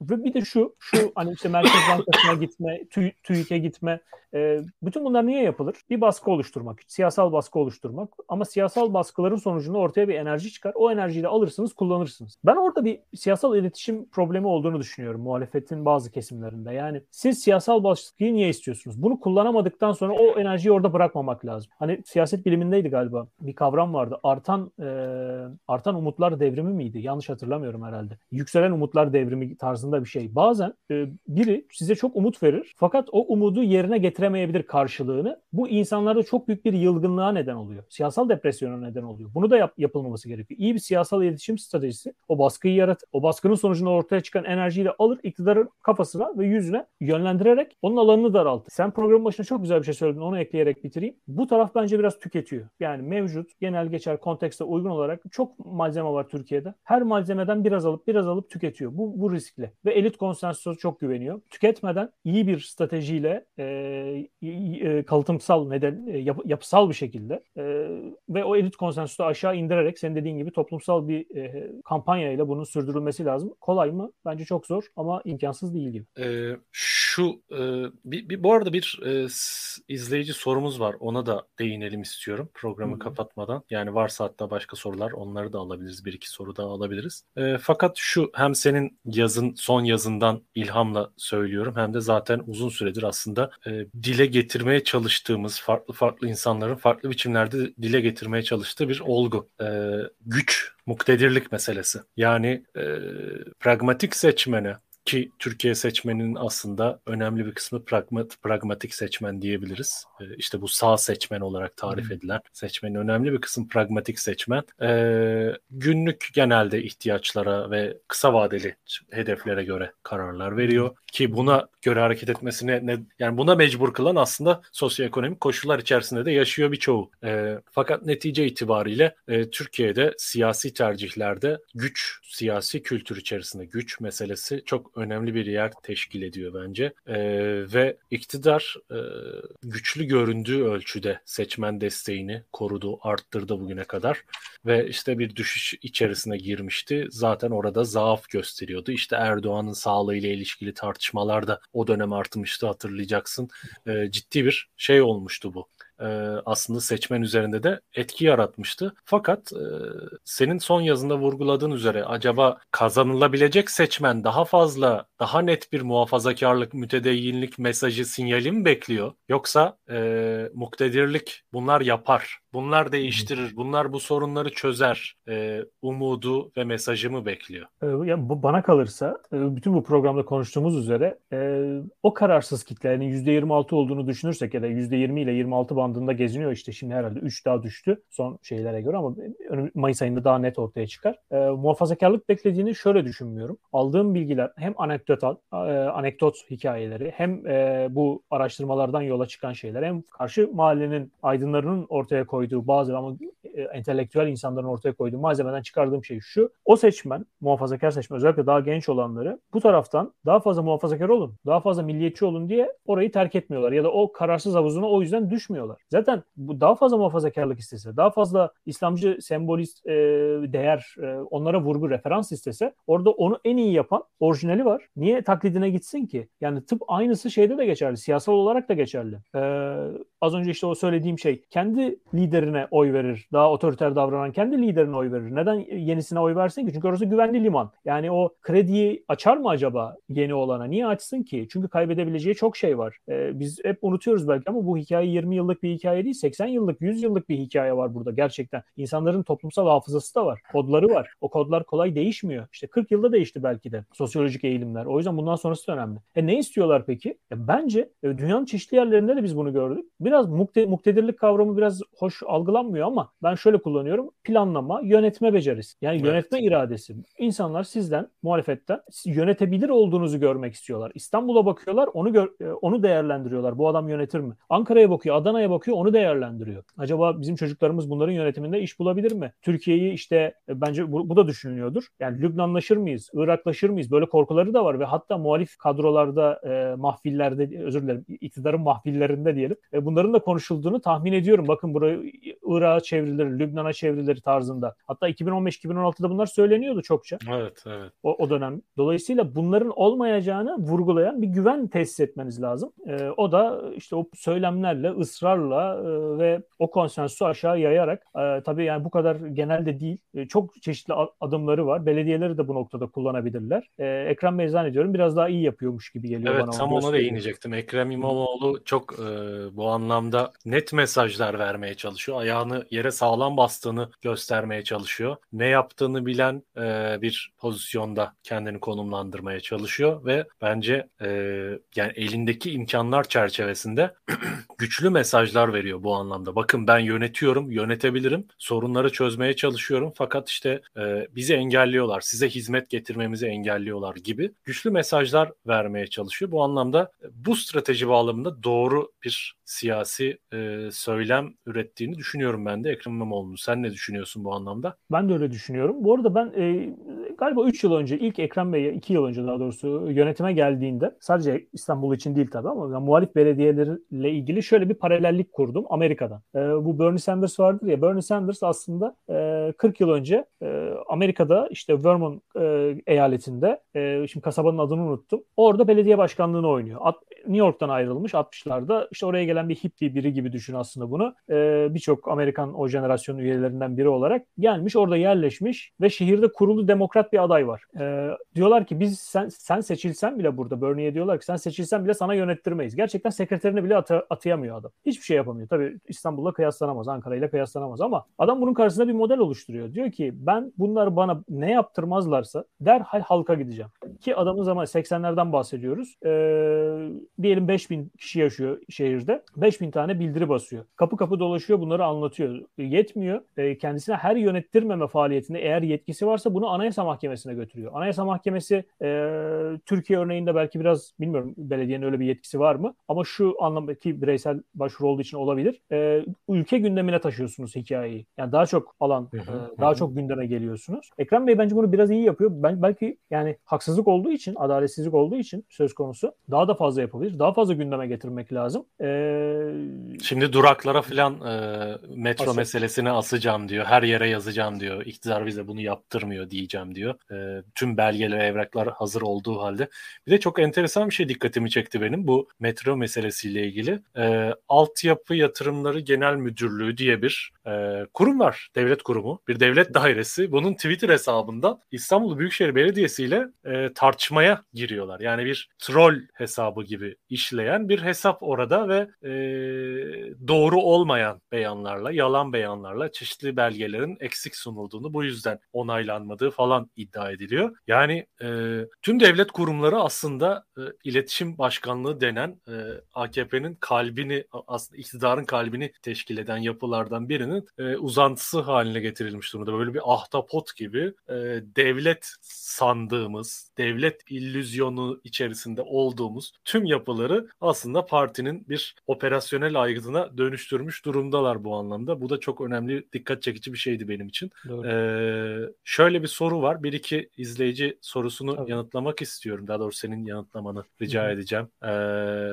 ve bir de şu, şu hani işte Merkez Bankası'na gitme, TÜ, TÜİK'e gitme. E, bütün bunlar niye yapılır? Bir baskı oluşturmak, siyasal baskı oluşturmak. Ama siyasal baskıların sonucunda ortaya bir enerji çıkar. O enerjiyi de alırsınız, kullanırsınız. Ben orada bir siyasal iletişim problemi olduğunu düşünüyorum muhalefetin bazı kesimlerinde. Yani siz siyasal baskıyı niye istiyorsunuz? Bunu kullanamadıktan sonra o enerjiyi orada bırakmamak lazım. Hani siyaset bilimindeydi galiba. Bir kavram vardı. Artan e, artan umutlar devrimi miydi? Yanlış hatırlamıyorum herhalde. Yükselen umutlar devrimi tarzında bir şey. Bazen e, biri size çok umut verir fakat o umudu yerine getiremeyebilir karşılığını. Bu insanlarda çok büyük bir yılgınlığa neden oluyor. Siyasal depresyona neden oluyor. Bunu da yap, yapılmaması gerekiyor. İyi bir siyasal iletişim stratejisi o baskıyı yarat, o baskının sonucunda ortaya çıkan enerjiyi de alır iktidarın kafasına ve yüzüne yönlendirir güçlendirerek onun alanını daraltır. Sen programın başında çok güzel bir şey söyledin. Onu ekleyerek bitireyim. Bu taraf bence biraz tüketiyor. Yani mevcut genel geçer kontekste uygun olarak çok malzeme var Türkiye'de. Her malzemeden biraz alıp biraz alıp tüketiyor. Bu, bu riskli. Ve elit konsensusa çok güveniyor. Tüketmeden iyi bir stratejiyle e, e, kalıtımsal neden e, yap, yapısal bir şekilde e, ve o elit konsensusu aşağı indirerek senin dediğin gibi toplumsal bir e, kampanya ile bunun sürdürülmesi lazım. Kolay mı? Bence çok zor ama imkansız değil gibi. Ee, e, bir, bir bu arada bir e, izleyici sorumuz var. Ona da değinelim istiyorum programı Hı-hı. kapatmadan. Yani varsa hatta başka sorular onları da alabiliriz. Bir iki soru da alabiliriz. E, fakat şu hem senin yazın son yazından ilhamla söylüyorum hem de zaten uzun süredir aslında e, dile getirmeye çalıştığımız farklı farklı insanların farklı biçimlerde dile getirmeye çalıştığı bir olgu. E, güç, muktedirlik meselesi. Yani e, pragmatik seçmene ki Türkiye seçmeninin aslında önemli bir kısmı pragmat, pragmatik seçmen diyebiliriz. E, işte bu sağ seçmen olarak tarif edilen seçmenin önemli bir kısmı pragmatik seçmen. E, günlük genelde ihtiyaçlara ve kısa vadeli hedeflere göre kararlar veriyor ki buna göre hareket etmesine ne, yani buna mecbur kılan aslında sosyoekonomik koşullar içerisinde de yaşıyor birçoğu. E, fakat netice itibariyle e, Türkiye'de siyasi tercihlerde güç, siyasi kültür içerisinde güç meselesi çok önemli bir yer teşkil ediyor bence. E, ve iktidar e, güçlü göründüğü ölçüde seçmen desteğini korudu, arttırdı bugüne kadar. Ve işte bir düşüş içerisine girmişti. Zaten orada zaaf gösteriyordu. İşte Erdoğan'ın sağlığıyla ilişkili tartışmalarda o dönem artmıştı hatırlayacaksın. E, ciddi bir şey olmuştu bu e, aslında seçmen üzerinde de etki yaratmıştı. Fakat e, senin son yazında vurguladığın üzere acaba kazanılabilecek seçmen daha fazla, daha net bir muhafazakarlık, mütedeyyinlik mesajı sinyali mi bekliyor? Yoksa e, muktedirlik bunlar yapar Bunlar değiştirir. Bunlar bu sorunları çözer. E, umudu ve mesajımı bekliyor. E, yani bu bana kalırsa e, bütün bu programda konuştuğumuz üzere e, o kararsız kitlenin %26 olduğunu düşünürsek ya da %20 ile 26 bandında geziniyor işte şimdi herhalde 3 daha düştü son şeylere göre ama Mayıs ayında daha net ortaya çıkar. E, muhafazakarlık beklediğini şöyle düşünmüyorum. Aldığım bilgiler hem anekdot e, anekdot hikayeleri hem e, bu araştırmalardan yola çıkan şeyler hem karşı mahallenin aydınlarının ortaya koyduğu bazı ama e, entelektüel insanların ortaya koyduğu malzemeden çıkardığım şey şu. O seçmen, muhafazakar seçmen özellikle daha genç olanları bu taraftan daha fazla muhafazakar olun, daha fazla milliyetçi olun diye orayı terk etmiyorlar ya da o kararsız havuzuna o yüzden düşmüyorlar. Zaten bu daha fazla muhafazakarlık istese, daha fazla İslamcı sembolist e, değer e, onlara vurgu referans istese orada onu en iyi yapan orijinali var. Niye taklidine gitsin ki? Yani tıp aynısı şeyde de geçerli. Siyasal olarak da geçerli. Ee, az önce işte o söylediğim şey kendi liderine oy verir. Daha otoriter davranan kendi liderine oy verir. Neden yenisine oy versin ki? Çünkü orası güvenli liman. Yani o krediyi açar mı acaba yeni olana? Niye açsın ki? Çünkü kaybedebileceği çok şey var. Ee, biz hep unutuyoruz belki ama bu hikaye 20 yıllık bir hikaye değil. 80 yıllık, 100 yıllık bir hikaye var burada gerçekten. İnsanların toplumsal hafızası da var. Kodları var. O kodlar kolay değişmiyor. İşte 40 yılda değişti belki de sosyolojik eğilimler. O yüzden bundan sonrası da önemli. E ne istiyorlar peki? E bence e, dünyanın çeşitli yerlerinde de biz bunu gördük. Biraz mukte, muktedirlik kavramı biraz hoş algılanmıyor ama ben şöyle kullanıyorum. Planlama, yönetme becerisi. Yani evet. yönetme iradesi. İnsanlar sizden, muhalefetten yönetebilir olduğunuzu görmek istiyorlar. İstanbul'a bakıyorlar, onu gör, e, onu değerlendiriyorlar. Bu adam yönetir mi? Ankara'ya bakıyor, Adana'ya bakıyor, onu değerlendiriyor. Acaba bizim çocuklarımız bunların yönetiminde iş bulabilir mi? Türkiye'yi işte e, bence bu, bu da düşünülüyordur. Yani Lübnanlaşır mıyız? Iraklaşır mıyız? Böyle korkuları da var ve hatta muhalif kadrolarda, e, mahfillerde, özür dilerim, iktidarın mahfillerinde diyelim. E, bunların da konuşulduğunu tahmin ediyorum. Bakın burayı Irak'a çevrilir, Lübnan'a çevrilir tarzında. Hatta 2015-2016'da bunlar söyleniyordu çokça. Evet, evet. O, o dönem. Dolayısıyla bunların olmayacağını vurgulayan bir güven tesis etmeniz lazım. E, o da işte o söylemlerle, ısrarla e, ve o konsensusu aşağı yayarak e, tabii yani bu kadar genelde değil. E, çok çeşitli adımları var. Belediyeleri de bu noktada kullanabilirler. E, Ekrem Bey zannediyorum biraz daha iyi yapıyormuş gibi geliyor evet, bana. Evet tam ona değinecektim. Ekrem İmamoğlu çok e, bu anlamda anlamda net mesajlar vermeye çalışıyor. Ayağını yere sağlam bastığını göstermeye çalışıyor. Ne yaptığını bilen e, bir pozisyonda kendini konumlandırmaya çalışıyor ve bence e, yani elindeki imkanlar çerçevesinde güçlü mesajlar veriyor bu anlamda. Bakın ben yönetiyorum, yönetebilirim, sorunları çözmeye çalışıyorum fakat işte e, bizi engelliyorlar, size hizmet getirmemizi engelliyorlar gibi güçlü mesajlar vermeye çalışıyor. Bu anlamda bu strateji bağlamında doğru bir siyasi e, söylem ürettiğini düşünüyorum ben de Ekrem İmamoğlu'nun. Sen ne düşünüyorsun bu anlamda? Ben de öyle düşünüyorum. Bu arada ben e, galiba 3 yıl önce ilk Ekrem Bey'e 2 yıl önce daha doğrusu yönetime geldiğinde sadece İstanbul için değil tabii ama yani muhalif belediyelerle ilgili şöyle bir paralellik kurdum Amerika'dan. E, bu Bernie Sanders vardır ya Bernie Sanders aslında e, 40 yıl önce e, Amerika'da işte Vermont e, eyaletinde e, şimdi kasabanın adını unuttum. Orada belediye başkanlığını oynuyor. At, New York'tan ayrılmış 60'larda. İşte oraya gelen bir hippie biri gibi düşün aslında bunu. E, Birçok Amerikan o jenerasyon üyelerinden biri olarak gelmiş orada yerleşmiş ve şehirde kurulu demokrat bir aday var. E, diyorlar ki biz sen, sen seçilsen bile burada Bernie'ye diyorlar ki sen seçilsen bile sana yönettirmeyiz. Gerçekten sekreterini bile atı, atayamıyor adam. Hiçbir şey yapamıyor. Tabii İstanbul'la kıyaslanamaz, Ankara ile kıyaslanamaz ama adam bunun karşısında bir model oluşturuyor. Diyor ki ben bunlar bana ne yaptırmazlarsa derhal halka gideceğim. Ki adamın zaman 80'lerden bahsediyoruz. E, diyelim 5000 kişi yaşıyor şehirde. 5000 tane bildiri basıyor. Kapı kapı dolaşıyor bunları anlatıyor. Yetmiyor. E, kendisine her yönettirmeme faaliyetinde eğer yetkisi varsa bunu Anayasa Mahkemesi'ne götürüyor. Anayasa Mahkemesi e, Türkiye örneğinde belki biraz bilmiyorum belediyenin öyle bir yetkisi var mı? Ama şu anlamdaki bireysel başvuru olduğu için olabilir. E, ülke gündemine taşıyorsunuz hikayeyi. Yani daha çok alan, e, daha çok gündeme geliyorsunuz. Ekrem Bey bence bunu biraz iyi yapıyor. Ben belki yani haksızlık olduğu için, adaletsizlik olduğu için söz konusu daha da fazla yapabilir. Daha fazla gündeme getirmek lazım. Ee, Şimdi duraklara falan e, metro asıl. meselesini asacağım diyor. Her yere yazacağım diyor. İktidar bize bunu yaptırmıyor diyeceğim diyor. E, tüm belgeler, evraklar hazır olduğu halde. Bir de çok enteresan bir şey dikkatimi çekti benim bu metro meselesiyle ilgili. E, Altyapı Yatırımları Genel Müdürlüğü diye bir e, kurum var. Devlet kurumu. Bir devlet dairesi. Bunun Twitter hesabından İstanbul Büyükşehir Belediyesi ile e, tartışmaya giriyorlar. Yani bir troll hesabı gibi işleyen bir hesap orada ve e, doğru olmayan beyanlarla, yalan beyanlarla çeşitli belgelerin eksik sunulduğunu bu yüzden onaylanmadığı falan iddia ediliyor. Yani e, tüm devlet kurumları aslında e, iletişim başkanlığı denen e, AKP'nin kalbini aslında iktidarın kalbini teşkil eden yapılardan birinin e, uzantısı haline getirilmiş durumda. Böyle bir ahtapot gibi e, devlet sandığımız, devlet illüzyonu içerisinde olduğumuz tüm yapıları aslında partinin bir operasyonel aygıtına dönüştürmüş durumdalar bu anlamda. Bu da çok önemli, dikkat çekici bir şeydi benim için. Ee, şöyle bir soru var. Bir iki izleyici sorusunu Tabii. yanıtlamak istiyorum. Daha doğrusu senin yanıtlamanı rica Hı-hı. edeceğim. Ee,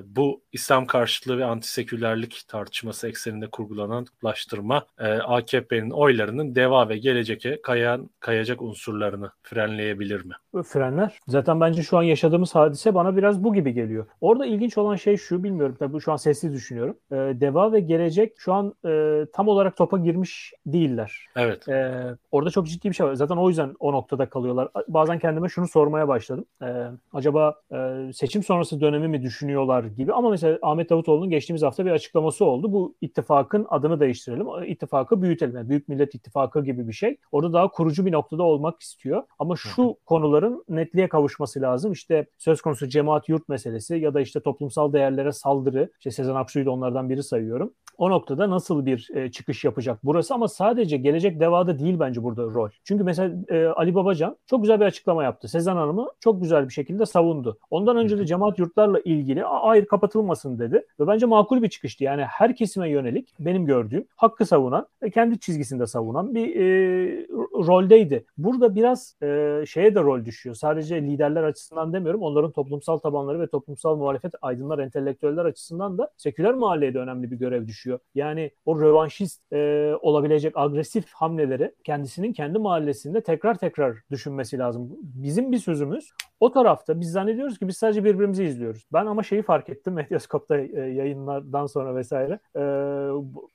bu İslam karşıtlığı ve antisekülerlik tartışması ekseninde kurgulanan kutuplaştırma e, AKP'nin oylarının deva ve geleceke kayan, kayacak unsurlarını frenleyebilir mi? Frenler. Zaten bence şu an yaşadığımız hadise bana biraz bu gibi geliyor. Orada ilginç olan şey şu bilmiyorum tabii şu an sessiz düşünüyorum. E, Deva ve Gelecek şu an e, tam olarak topa girmiş değiller. Evet. E, orada çok ciddi bir şey var. Zaten o yüzden o noktada kalıyorlar. Bazen kendime şunu sormaya başladım. E, acaba e, seçim sonrası dönemi mi düşünüyorlar gibi ama mesela Ahmet Davutoğlu'nun geçtiğimiz hafta bir açıklaması oldu. Bu ittifakın adını değiştirelim. İttifakı büyütelim. Yani Büyük Millet İttifakı gibi bir şey. Orada daha kurucu bir noktada olmak istiyor. Ama şu konuların netliğe kavuşması lazım. İşte söz konusu cemaat yurt meselesi ya da işte toplumsal değerlere saldırı. İşte Sezen Aksu'yu da onlardan biri sayıyorum. O noktada nasıl bir e, çıkış yapacak burası ama sadece gelecek devada değil bence burada rol. Çünkü mesela e, Ali Babacan çok güzel bir açıklama yaptı. Sezen Hanım'ı çok güzel bir şekilde savundu. Ondan önce de cemaat yurtlarla ilgili hayır kapatılmasın dedi. Ve bence makul bir çıkıştı. Yani her kesime yönelik benim gördüğüm hakkı savunan ve kendi çizgisinde savunan bir e, roldeydi. Burada biraz e, şeye de rol düşüyor. Sadece liderler açısından demiyorum. Onların toplumsal tabanları ve toplumsal muhalefet aydınlar, entelektüeller açısından da seküler mahalleye de önemli bir görev düşüyor. Yani o rövanşist e, olabilecek agresif hamleleri kendisinin kendi mahallesinde tekrar tekrar düşünmesi lazım. Bizim bir sözümüz O tarafta biz zannediyoruz ki biz sadece birbirimizi izliyoruz. Ben ama şeyi fark ettim Medyaskop'ta e, yayınlardan sonra vesaire. E,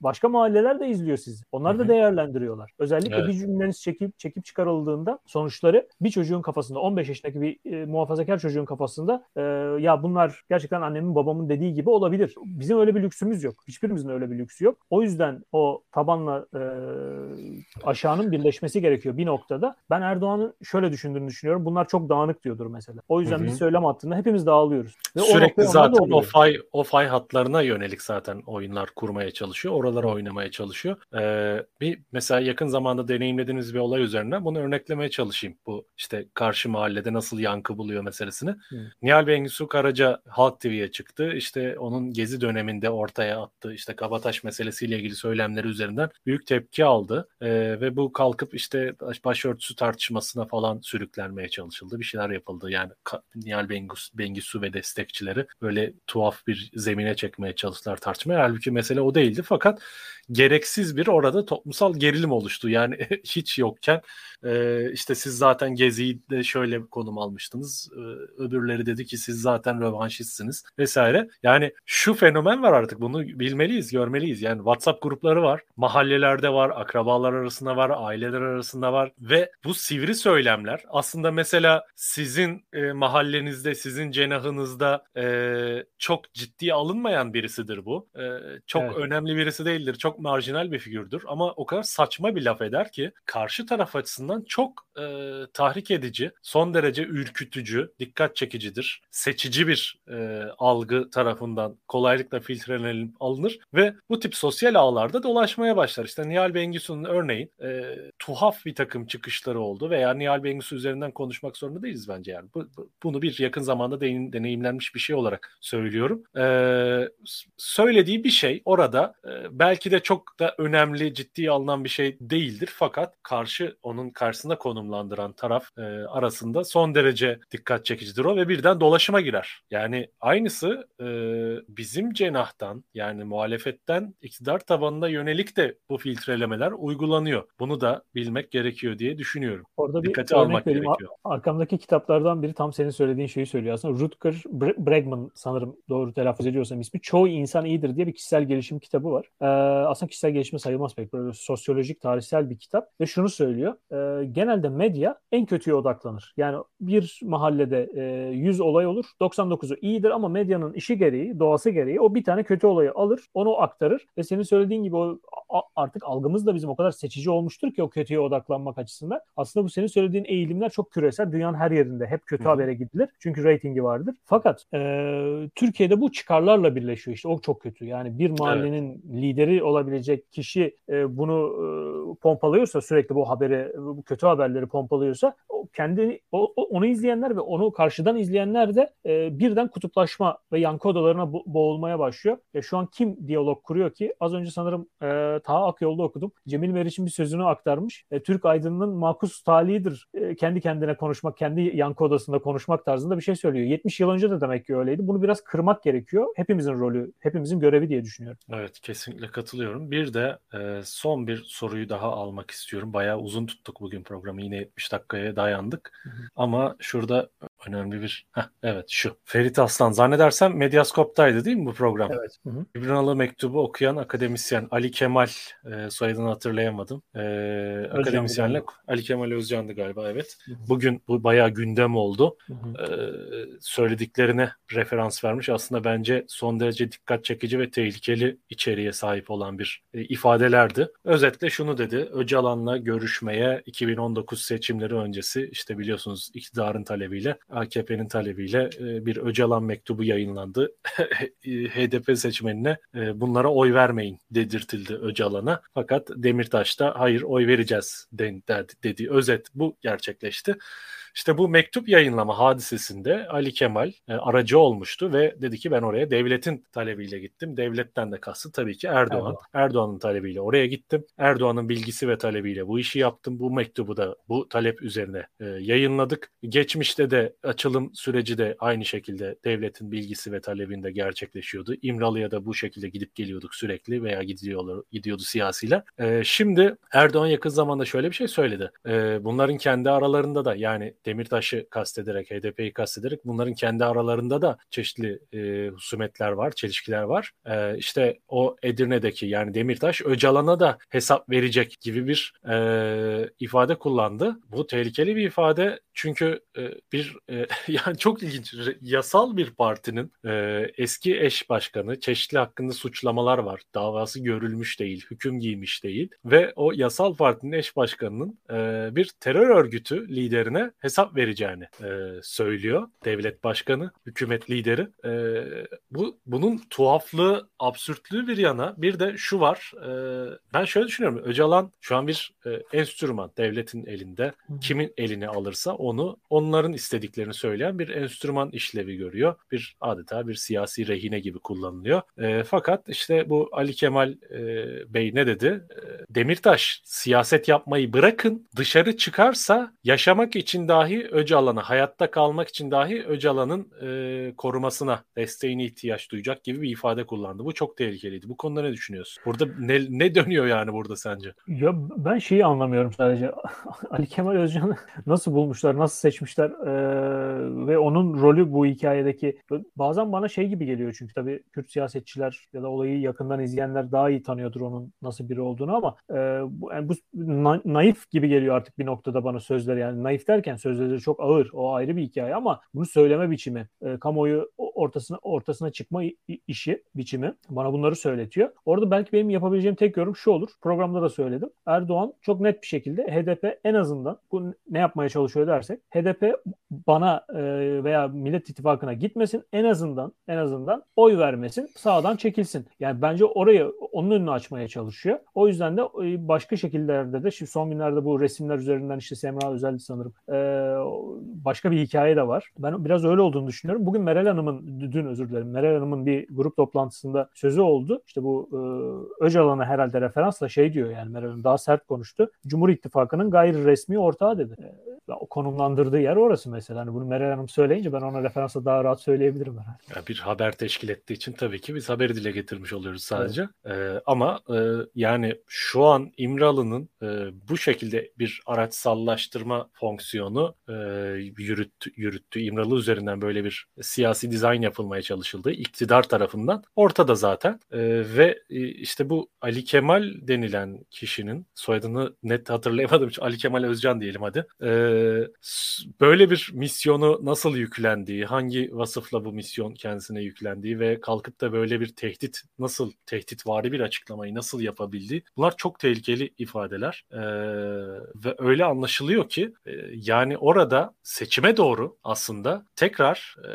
başka mahalleler de izliyor sizi. Onlar da değerlendiriyorlar. Özellikle evet. bir cümleniz çekip çekip çıkarıldığında sonuçları bir çocuğun kafasında 15 yaşındaki bir e, muhafazakar çocuğun kafasında ya bunlar gerçekten annemin babamın dediği gibi olabilir. Bizim öyle bir lüksümüz yok. Hiçbirimizin öyle bir lüksü yok. O yüzden o tabanla aşağının birleşmesi gerekiyor bir noktada. Ben Erdoğan'ın şöyle düşündüğünü düşünüyorum. Bunlar çok dağınık diyordur mesela. O yüzden bir söylem attığında hepimiz dağılıyoruz. Ve Sürekli o zaten o fay, o fay hatlarına yönelik zaten oyunlar kurmaya çalışıyor. Oralara oynamaya çalışıyor. Ee, bir mesela yakın zamanda deneyimlediğiniz bir olay üzerine bunu örneklemeye çalışayım. Bu işte karşı mahallede nasıl yankı buluyor meselesini. Hı. Nihal Bengisu Karaca Halk TV'ye çıktı. İşte onun gezi döneminde ortaya attığı işte Kabataş meselesiyle ilgili söylemleri üzerinden büyük tepki aldı. Ee, ve bu kalkıp işte başörtüsü tartışmasına falan sürüklenmeye çalışıldı. Bir şeyler yapıldı. Yani Nihal Bengisu, ve destekçileri böyle tuhaf bir zemine çekmeye çalıştılar tartışmaya. Halbuki mesele o değildi. Fakat gereksiz bir orada toplumsal gerilim oluştu. Yani hiç yokken e, işte siz zaten Gezi'yi de şöyle konum almıştınız. E, öbürleri dedi ki siz zaten rövanşistsiniz vesaire. Yani şu fenomen var artık bunu bilmeliyiz, görmeliyiz. Yani WhatsApp grupları var, mahallelerde var, akrabalar arasında var, aileler arasında var ve bu sivri söylemler aslında mesela sizin e, mahallenizde, sizin cenahınızda e, çok ciddi alınmayan birisidir bu. E, çok evet. önemli birisi değildir. Çok çok marjinal bir figürdür ama o kadar saçma bir laf eder ki karşı taraf açısından çok e, tahrik edici, son derece ürkütücü, dikkat çekicidir. Seçici bir e, algı tarafından kolaylıkla filtrelenip alınır ve bu tip sosyal ağlarda dolaşmaya başlar. İşte Nihal Bengisu'nun örneğin e, tuhaf bir takım çıkışları oldu veya Nihal Bengisu üzerinden konuşmak zorunda değiliz bence yani. Bu, bu, bunu bir yakın zamanda deneyim, deneyimlenmiş bir şey olarak söylüyorum. E, söylediği bir şey orada e, belki de çok da önemli, ciddi alınan bir şey değildir. Fakat karşı onun karşısında konumlandıran taraf e, arasında son derece dikkat çekicidir o ve birden dolaşıma girer. Yani aynısı e, bizim cenahtan yani muhalefetten iktidar tabanına yönelik de bu filtrelemeler uygulanıyor. Bunu da bilmek gerekiyor diye düşünüyorum. Orada bir Dikkate almak vereyim. gerekiyor. Arkamdaki kitaplardan biri tam senin söylediğin şeyi söylüyor. Aslında Rutger Bregman sanırım doğru telaffuz ediyorsam ismi. Çoğu insan iyidir diye bir kişisel gelişim kitabı var. Ee, aslında kişisel gelişme sayılmaz pek böyle sosyolojik tarihsel bir kitap ve şunu söylüyor. E, genelde medya en kötüye odaklanır. Yani bir mahallede e, 100 olay olur. 99'u iyidir ama medyanın işi gereği, doğası gereği o bir tane kötü olayı alır, onu aktarır ve senin söylediğin gibi o artık algımız da bizim o kadar seçici olmuştur ki o kötüye odaklanmak açısından. Aslında bu senin söylediğin eğilimler çok küresel. Dünyanın her yerinde hep kötü Hı-hı. habere gidilir. Çünkü reytingi vardır. Fakat e, Türkiye'de bu çıkarlarla birleşiyor işte. O çok kötü. Yani bir mahallenin evet. lideri olabilecek kişi e, bunu e, pompalıyorsa sürekli bu haberi, bu kötü haberleri pompalıyorsa o kendi o, onu izleyenler ve onu karşıdan izleyenler de e, birden kutuplaşma ve yankı odalarına bo- boğulmaya başlıyor. E, şu an kim diyalog kuruyor ki? Az önce sanırım e, Taha Akyol'da okudum. Cemil Meriç'in bir sözünü aktarmış. E, Türk aydınının makus talihidir. E, kendi kendine konuşmak, kendi yankı odasında konuşmak tarzında bir şey söylüyor. 70 yıl önce de demek ki öyleydi. Bunu biraz kırmak gerekiyor. Hepimizin rolü, hepimizin görevi diye düşünüyorum. Evet kesinlikle katılıyorum. Bir de e, son bir soruyu daha almak istiyorum. Bayağı uzun tuttuk bugün programı. Yine 70 dakikaya dayandık. Hı hı. Ama şurada önemli bir... Heh, evet şu. Ferit Aslan zannedersem Medyaskop'taydı değil mi bu program? Evet. Hı mektubu okuyan akademisyen Ali Kemal e, soyadını hatırlayamadım. E, akademisyenle Ali Kemal Özcan'dı galiba evet. Hı hı. Bugün bu bayağı gündem oldu. Hı hı. E, söylediklerine referans vermiş. Aslında bence son derece dikkat çekici ve tehlikeli içeriğe sahip olan bir e, ifadelerdi. Özetle şunu dedi. Öcalan'la görüşmeye 2019 seçimleri öncesi işte biliyorsunuz iktidarın talebiyle AKP'nin talebiyle e, bir Öcalan mektubu yayınlandı. HDP seçmenine e, bunlara oy vermeyin dedirtildi Öcalan'a. Fakat Demirtaş da hayır oy vereceğiz dedi. Özet bu gerçekleşti. İşte bu mektup yayınlama hadisesinde Ali Kemal e, aracı olmuştu ve dedi ki ben oraya devletin talebiyle gittim. Devletten de kastı tabii ki Erdoğan. Erdoğan. Erdoğan'ın talebiyle oraya gittim. Erdoğan'ın bilgisi ve talebiyle bu işi yaptım. Bu mektubu da bu talep üzerine e, yayınladık. Geçmişte de açılım süreci de aynı şekilde devletin bilgisi ve talebinde gerçekleşiyordu. İmralı'ya da bu şekilde gidip geliyorduk sürekli veya gidiyorlar, gidiyordu siyasiler. E, şimdi Erdoğan yakın zamanda şöyle bir şey söyledi. E, bunların kendi aralarında da yani Demirtaş'ı kastederek, HDP'yi kastederek bunların kendi aralarında da çeşitli e, husumetler var, çelişkiler var. E, işte o Edirne'deki yani Demirtaş Öcalan'a da hesap verecek gibi bir e, ifade kullandı. Bu tehlikeli bir ifade çünkü e, bir e, yani çok ilginç yasal bir partinin e, eski eş başkanı çeşitli hakkında suçlamalar var. Davası görülmüş değil, hüküm giymiş değil ve o yasal partinin eş başkanının e, bir terör örgütü liderine hesap vereceğini e, söylüyor devlet başkanı, hükümet lideri. E, bu bunun tuhaflığı, absürtlüğü bir yana bir de şu var. E, ben şöyle düşünüyorum. Öcalan şu an bir e, enstrüman devletin elinde. Kimin eline alırsa onu onların istediklerini söyleyen bir enstrüman işlevi görüyor. Bir adeta bir siyasi rehine gibi kullanılıyor. E, fakat işte bu Ali Kemal e, Bey ne dedi? E, Demirtaş siyaset yapmayı bırakın dışarı çıkarsa yaşamak için dahi Öcalan'a hayatta kalmak için dahi Öcalan'ın e, korumasına desteğine ihtiyaç duyacak gibi bir ifade kullandı. Bu çok tehlikeliydi. Bu konuda ne düşünüyorsun? Burada ne, ne dönüyor yani burada sence? Ya ben şeyi anlamıyorum sadece. Ali Kemal Özcan'ı nasıl bulmuşlar, nasıl seçmişler ee, ve onun rolü bu hikayedeki bazen bana şey gibi geliyor çünkü tabii Kürt siyasetçiler ya da olayı yakından izleyenler daha iyi tanıyordur onun nasıl biri olduğunu ama e, bu, yani bu na, naif gibi geliyor artık bir noktada bana sözler yani naif derken sözleri çok ağır o ayrı bir hikaye ama bunu söyleme biçimi e, kamuoyu ortasına ortasına çıkma işi biçimi bana bunları söyletiyor. Orada belki benim yapabileceğim tek yorum şu olur. Programda da söyledim. Erdoğan çok net bir şekilde HDP en azından bu ne yapmaya çalışıyor dersek HDP bana e, veya Millet İttifakı'na gitmesin en azından en azından oy vermesin sağdan çekilsin. Yani bence orayı onun önünü açmaya çalışıyor. O yüzden de e, başka şekillerde de şimdi son günlerde bu resimler üzerinden işte Semra Özel sanırım e, başka bir hikaye de var. Ben biraz öyle olduğunu düşünüyorum. Bugün Meral Hanım'ın dün özür dilerim Meral Hanım'ın bir grup toplantısında sözü oldu. İşte bu e, Öcalan'a herhalde referansla şey diyor yani Meral Hanım daha sert konuştu. Cumhur İttifakı'nın gayri resmi ortağı dedi. E, konumlandırdığı yer orası mesela. Hani bunu Meral Hanım söyleyince ben ona referansla daha rahat söyleyebilirim herhalde. Yani bir haber teşkil ettiği için tabii ki biz haberi dile getirmiş oluyoruz sadece. Evet. Ee, ama e, yani şu an İmralı'nın e, bu şekilde bir araçsallaştırma fonksiyonu e, yürüttü, yürüttü. İmralı üzerinden böyle bir siyasi dizayn yapılmaya çalışıldı. iktidar tarafından ortada zaten. E, ve e, işte bu Ali Kemal denilen kişinin soyadını net hatırlayamadım. Ali Kemal Özcan diyelim hadi. E, böyle bir misyonu nasıl yüklendiği, hangi vasıfla bu misyon kendisine yüklendiği ve kalkıp da böyle bir tehdit nasıl tehditvari bir açıklamayı nasıl yapabildiği bunlar çok tehlikeli ifadeler. Ee, ve öyle anlaşılıyor ki e, yani orada seçime doğru aslında tekrar e,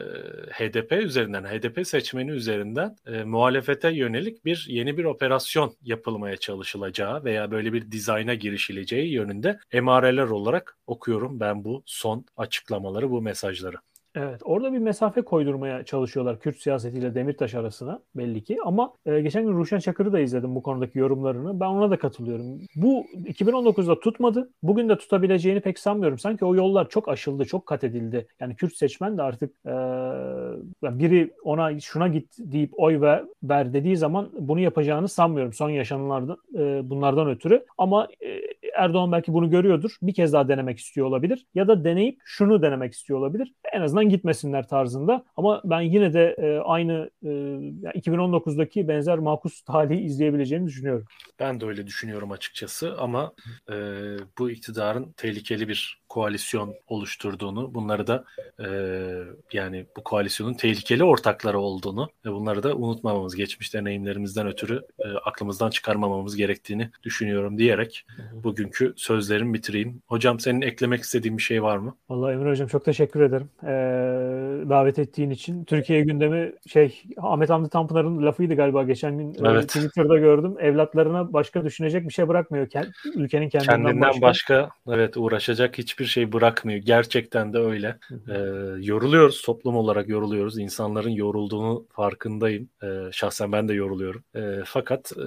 HDP üzerinden HDP seçmeni üzerinden e, muhalefete yönelik bir yeni bir operasyon yapılmaya çalışılacağı veya böyle bir dizayna girişileceği yönünde emareler olarak okuyorum ben bu son açıklamaları, bu mesajları. Evet, orada bir mesafe koydurmaya çalışıyorlar Kürt siyasetiyle Demirtaş arasına belli ki. Ama e, geçen gün Ruşen Çakır'ı da izledim bu konudaki yorumlarını. Ben ona da katılıyorum. Bu 2019'da tutmadı. Bugün de tutabileceğini pek sanmıyorum. Sanki o yollar çok aşıldı, çok kat edildi. Yani Kürt seçmen de artık e, biri ona şuna git deyip oy ver, ver dediği zaman bunu yapacağını sanmıyorum son yaşananlardan e, bunlardan ötürü. Ama e, Erdoğan belki bunu görüyordur. Bir kez daha denemek istiyor olabilir. Ya da deneyip şunu denemek istiyor olabilir. En azından gitmesinler tarzında. Ama ben yine de e, aynı e, 2019'daki benzer makus talihi izleyebileceğimi düşünüyorum. Ben de öyle düşünüyorum açıkçası ama e, bu iktidarın tehlikeli bir koalisyon oluşturduğunu, bunları da e, yani bu koalisyonun tehlikeli ortakları olduğunu ve bunları da unutmamamız, geçmiş deneyimlerimizden ötürü e, aklımızdan çıkarmamamız gerektiğini düşünüyorum diyerek bugünkü sözlerimi bitireyim. Hocam senin eklemek istediğin bir şey var mı? Vallahi Emre Hocam çok teşekkür ederim. Ee, davet ettiğin için. Türkiye gündemi şey Ahmet Hamdi Tanpınar'ın lafıydı galiba geçen gün e, evet. Twitter'da gördüm. Evlatlarına başka düşünecek bir şey bırakmıyor. Ülkenin kendinden, kendinden başka. başka evet uğraşacak hiçbir şey bırakmıyor. Gerçekten de öyle. E, yoruluyoruz. Toplum olarak yoruluyoruz. İnsanların yorulduğunu farkındayım. E, şahsen ben de yoruluyorum. E, fakat e,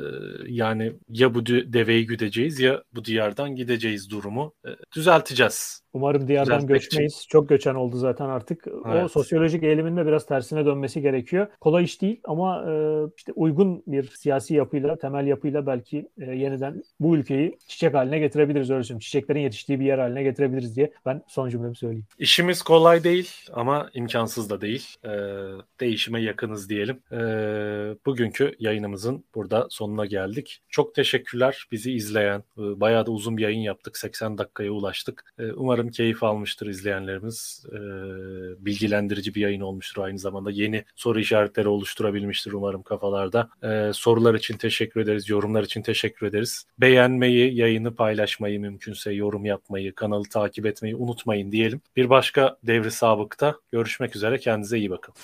yani ya bu deveyi güdeceğiz ya bu diyardan gideceğiz durumu e, düzelteceğiz. Umarım diyardan göçmeyiz. Için. Çok göçen oldu zaten artık. Evet. O sosyolojik eğiliminde biraz tersine dönmesi gerekiyor. Kolay iş değil ama e, işte uygun bir siyasi yapıyla, temel yapıyla belki e, yeniden bu ülkeyi çiçek haline getirebiliriz öyle söyleyeyim. Çiçeklerin yetiştiği bir yer haline getirebiliriz diye ben son cümlemi söyleyeyim. İşimiz kolay değil ama imkansız da değil. E, değişime yakınız diyelim. E, bugünkü yayınımızın burada sonuna geldik. Çok teşekkürler bizi izleyen. E, bayağı da uzun bir yayın yaptık. 80 dakikaya ulaştık. E, umarım keyif almıştır izleyenlerimiz. E, e, bilgilendirici bir yayın olmuştur aynı zamanda. Yeni soru işaretleri oluşturabilmiştir umarım kafalarda. E, sorular için teşekkür ederiz, yorumlar için teşekkür ederiz. Beğenmeyi, yayını paylaşmayı mümkünse yorum yapmayı, kanalı takip etmeyi unutmayın diyelim. Bir başka devri sabıkta görüşmek üzere. Kendinize iyi bakın.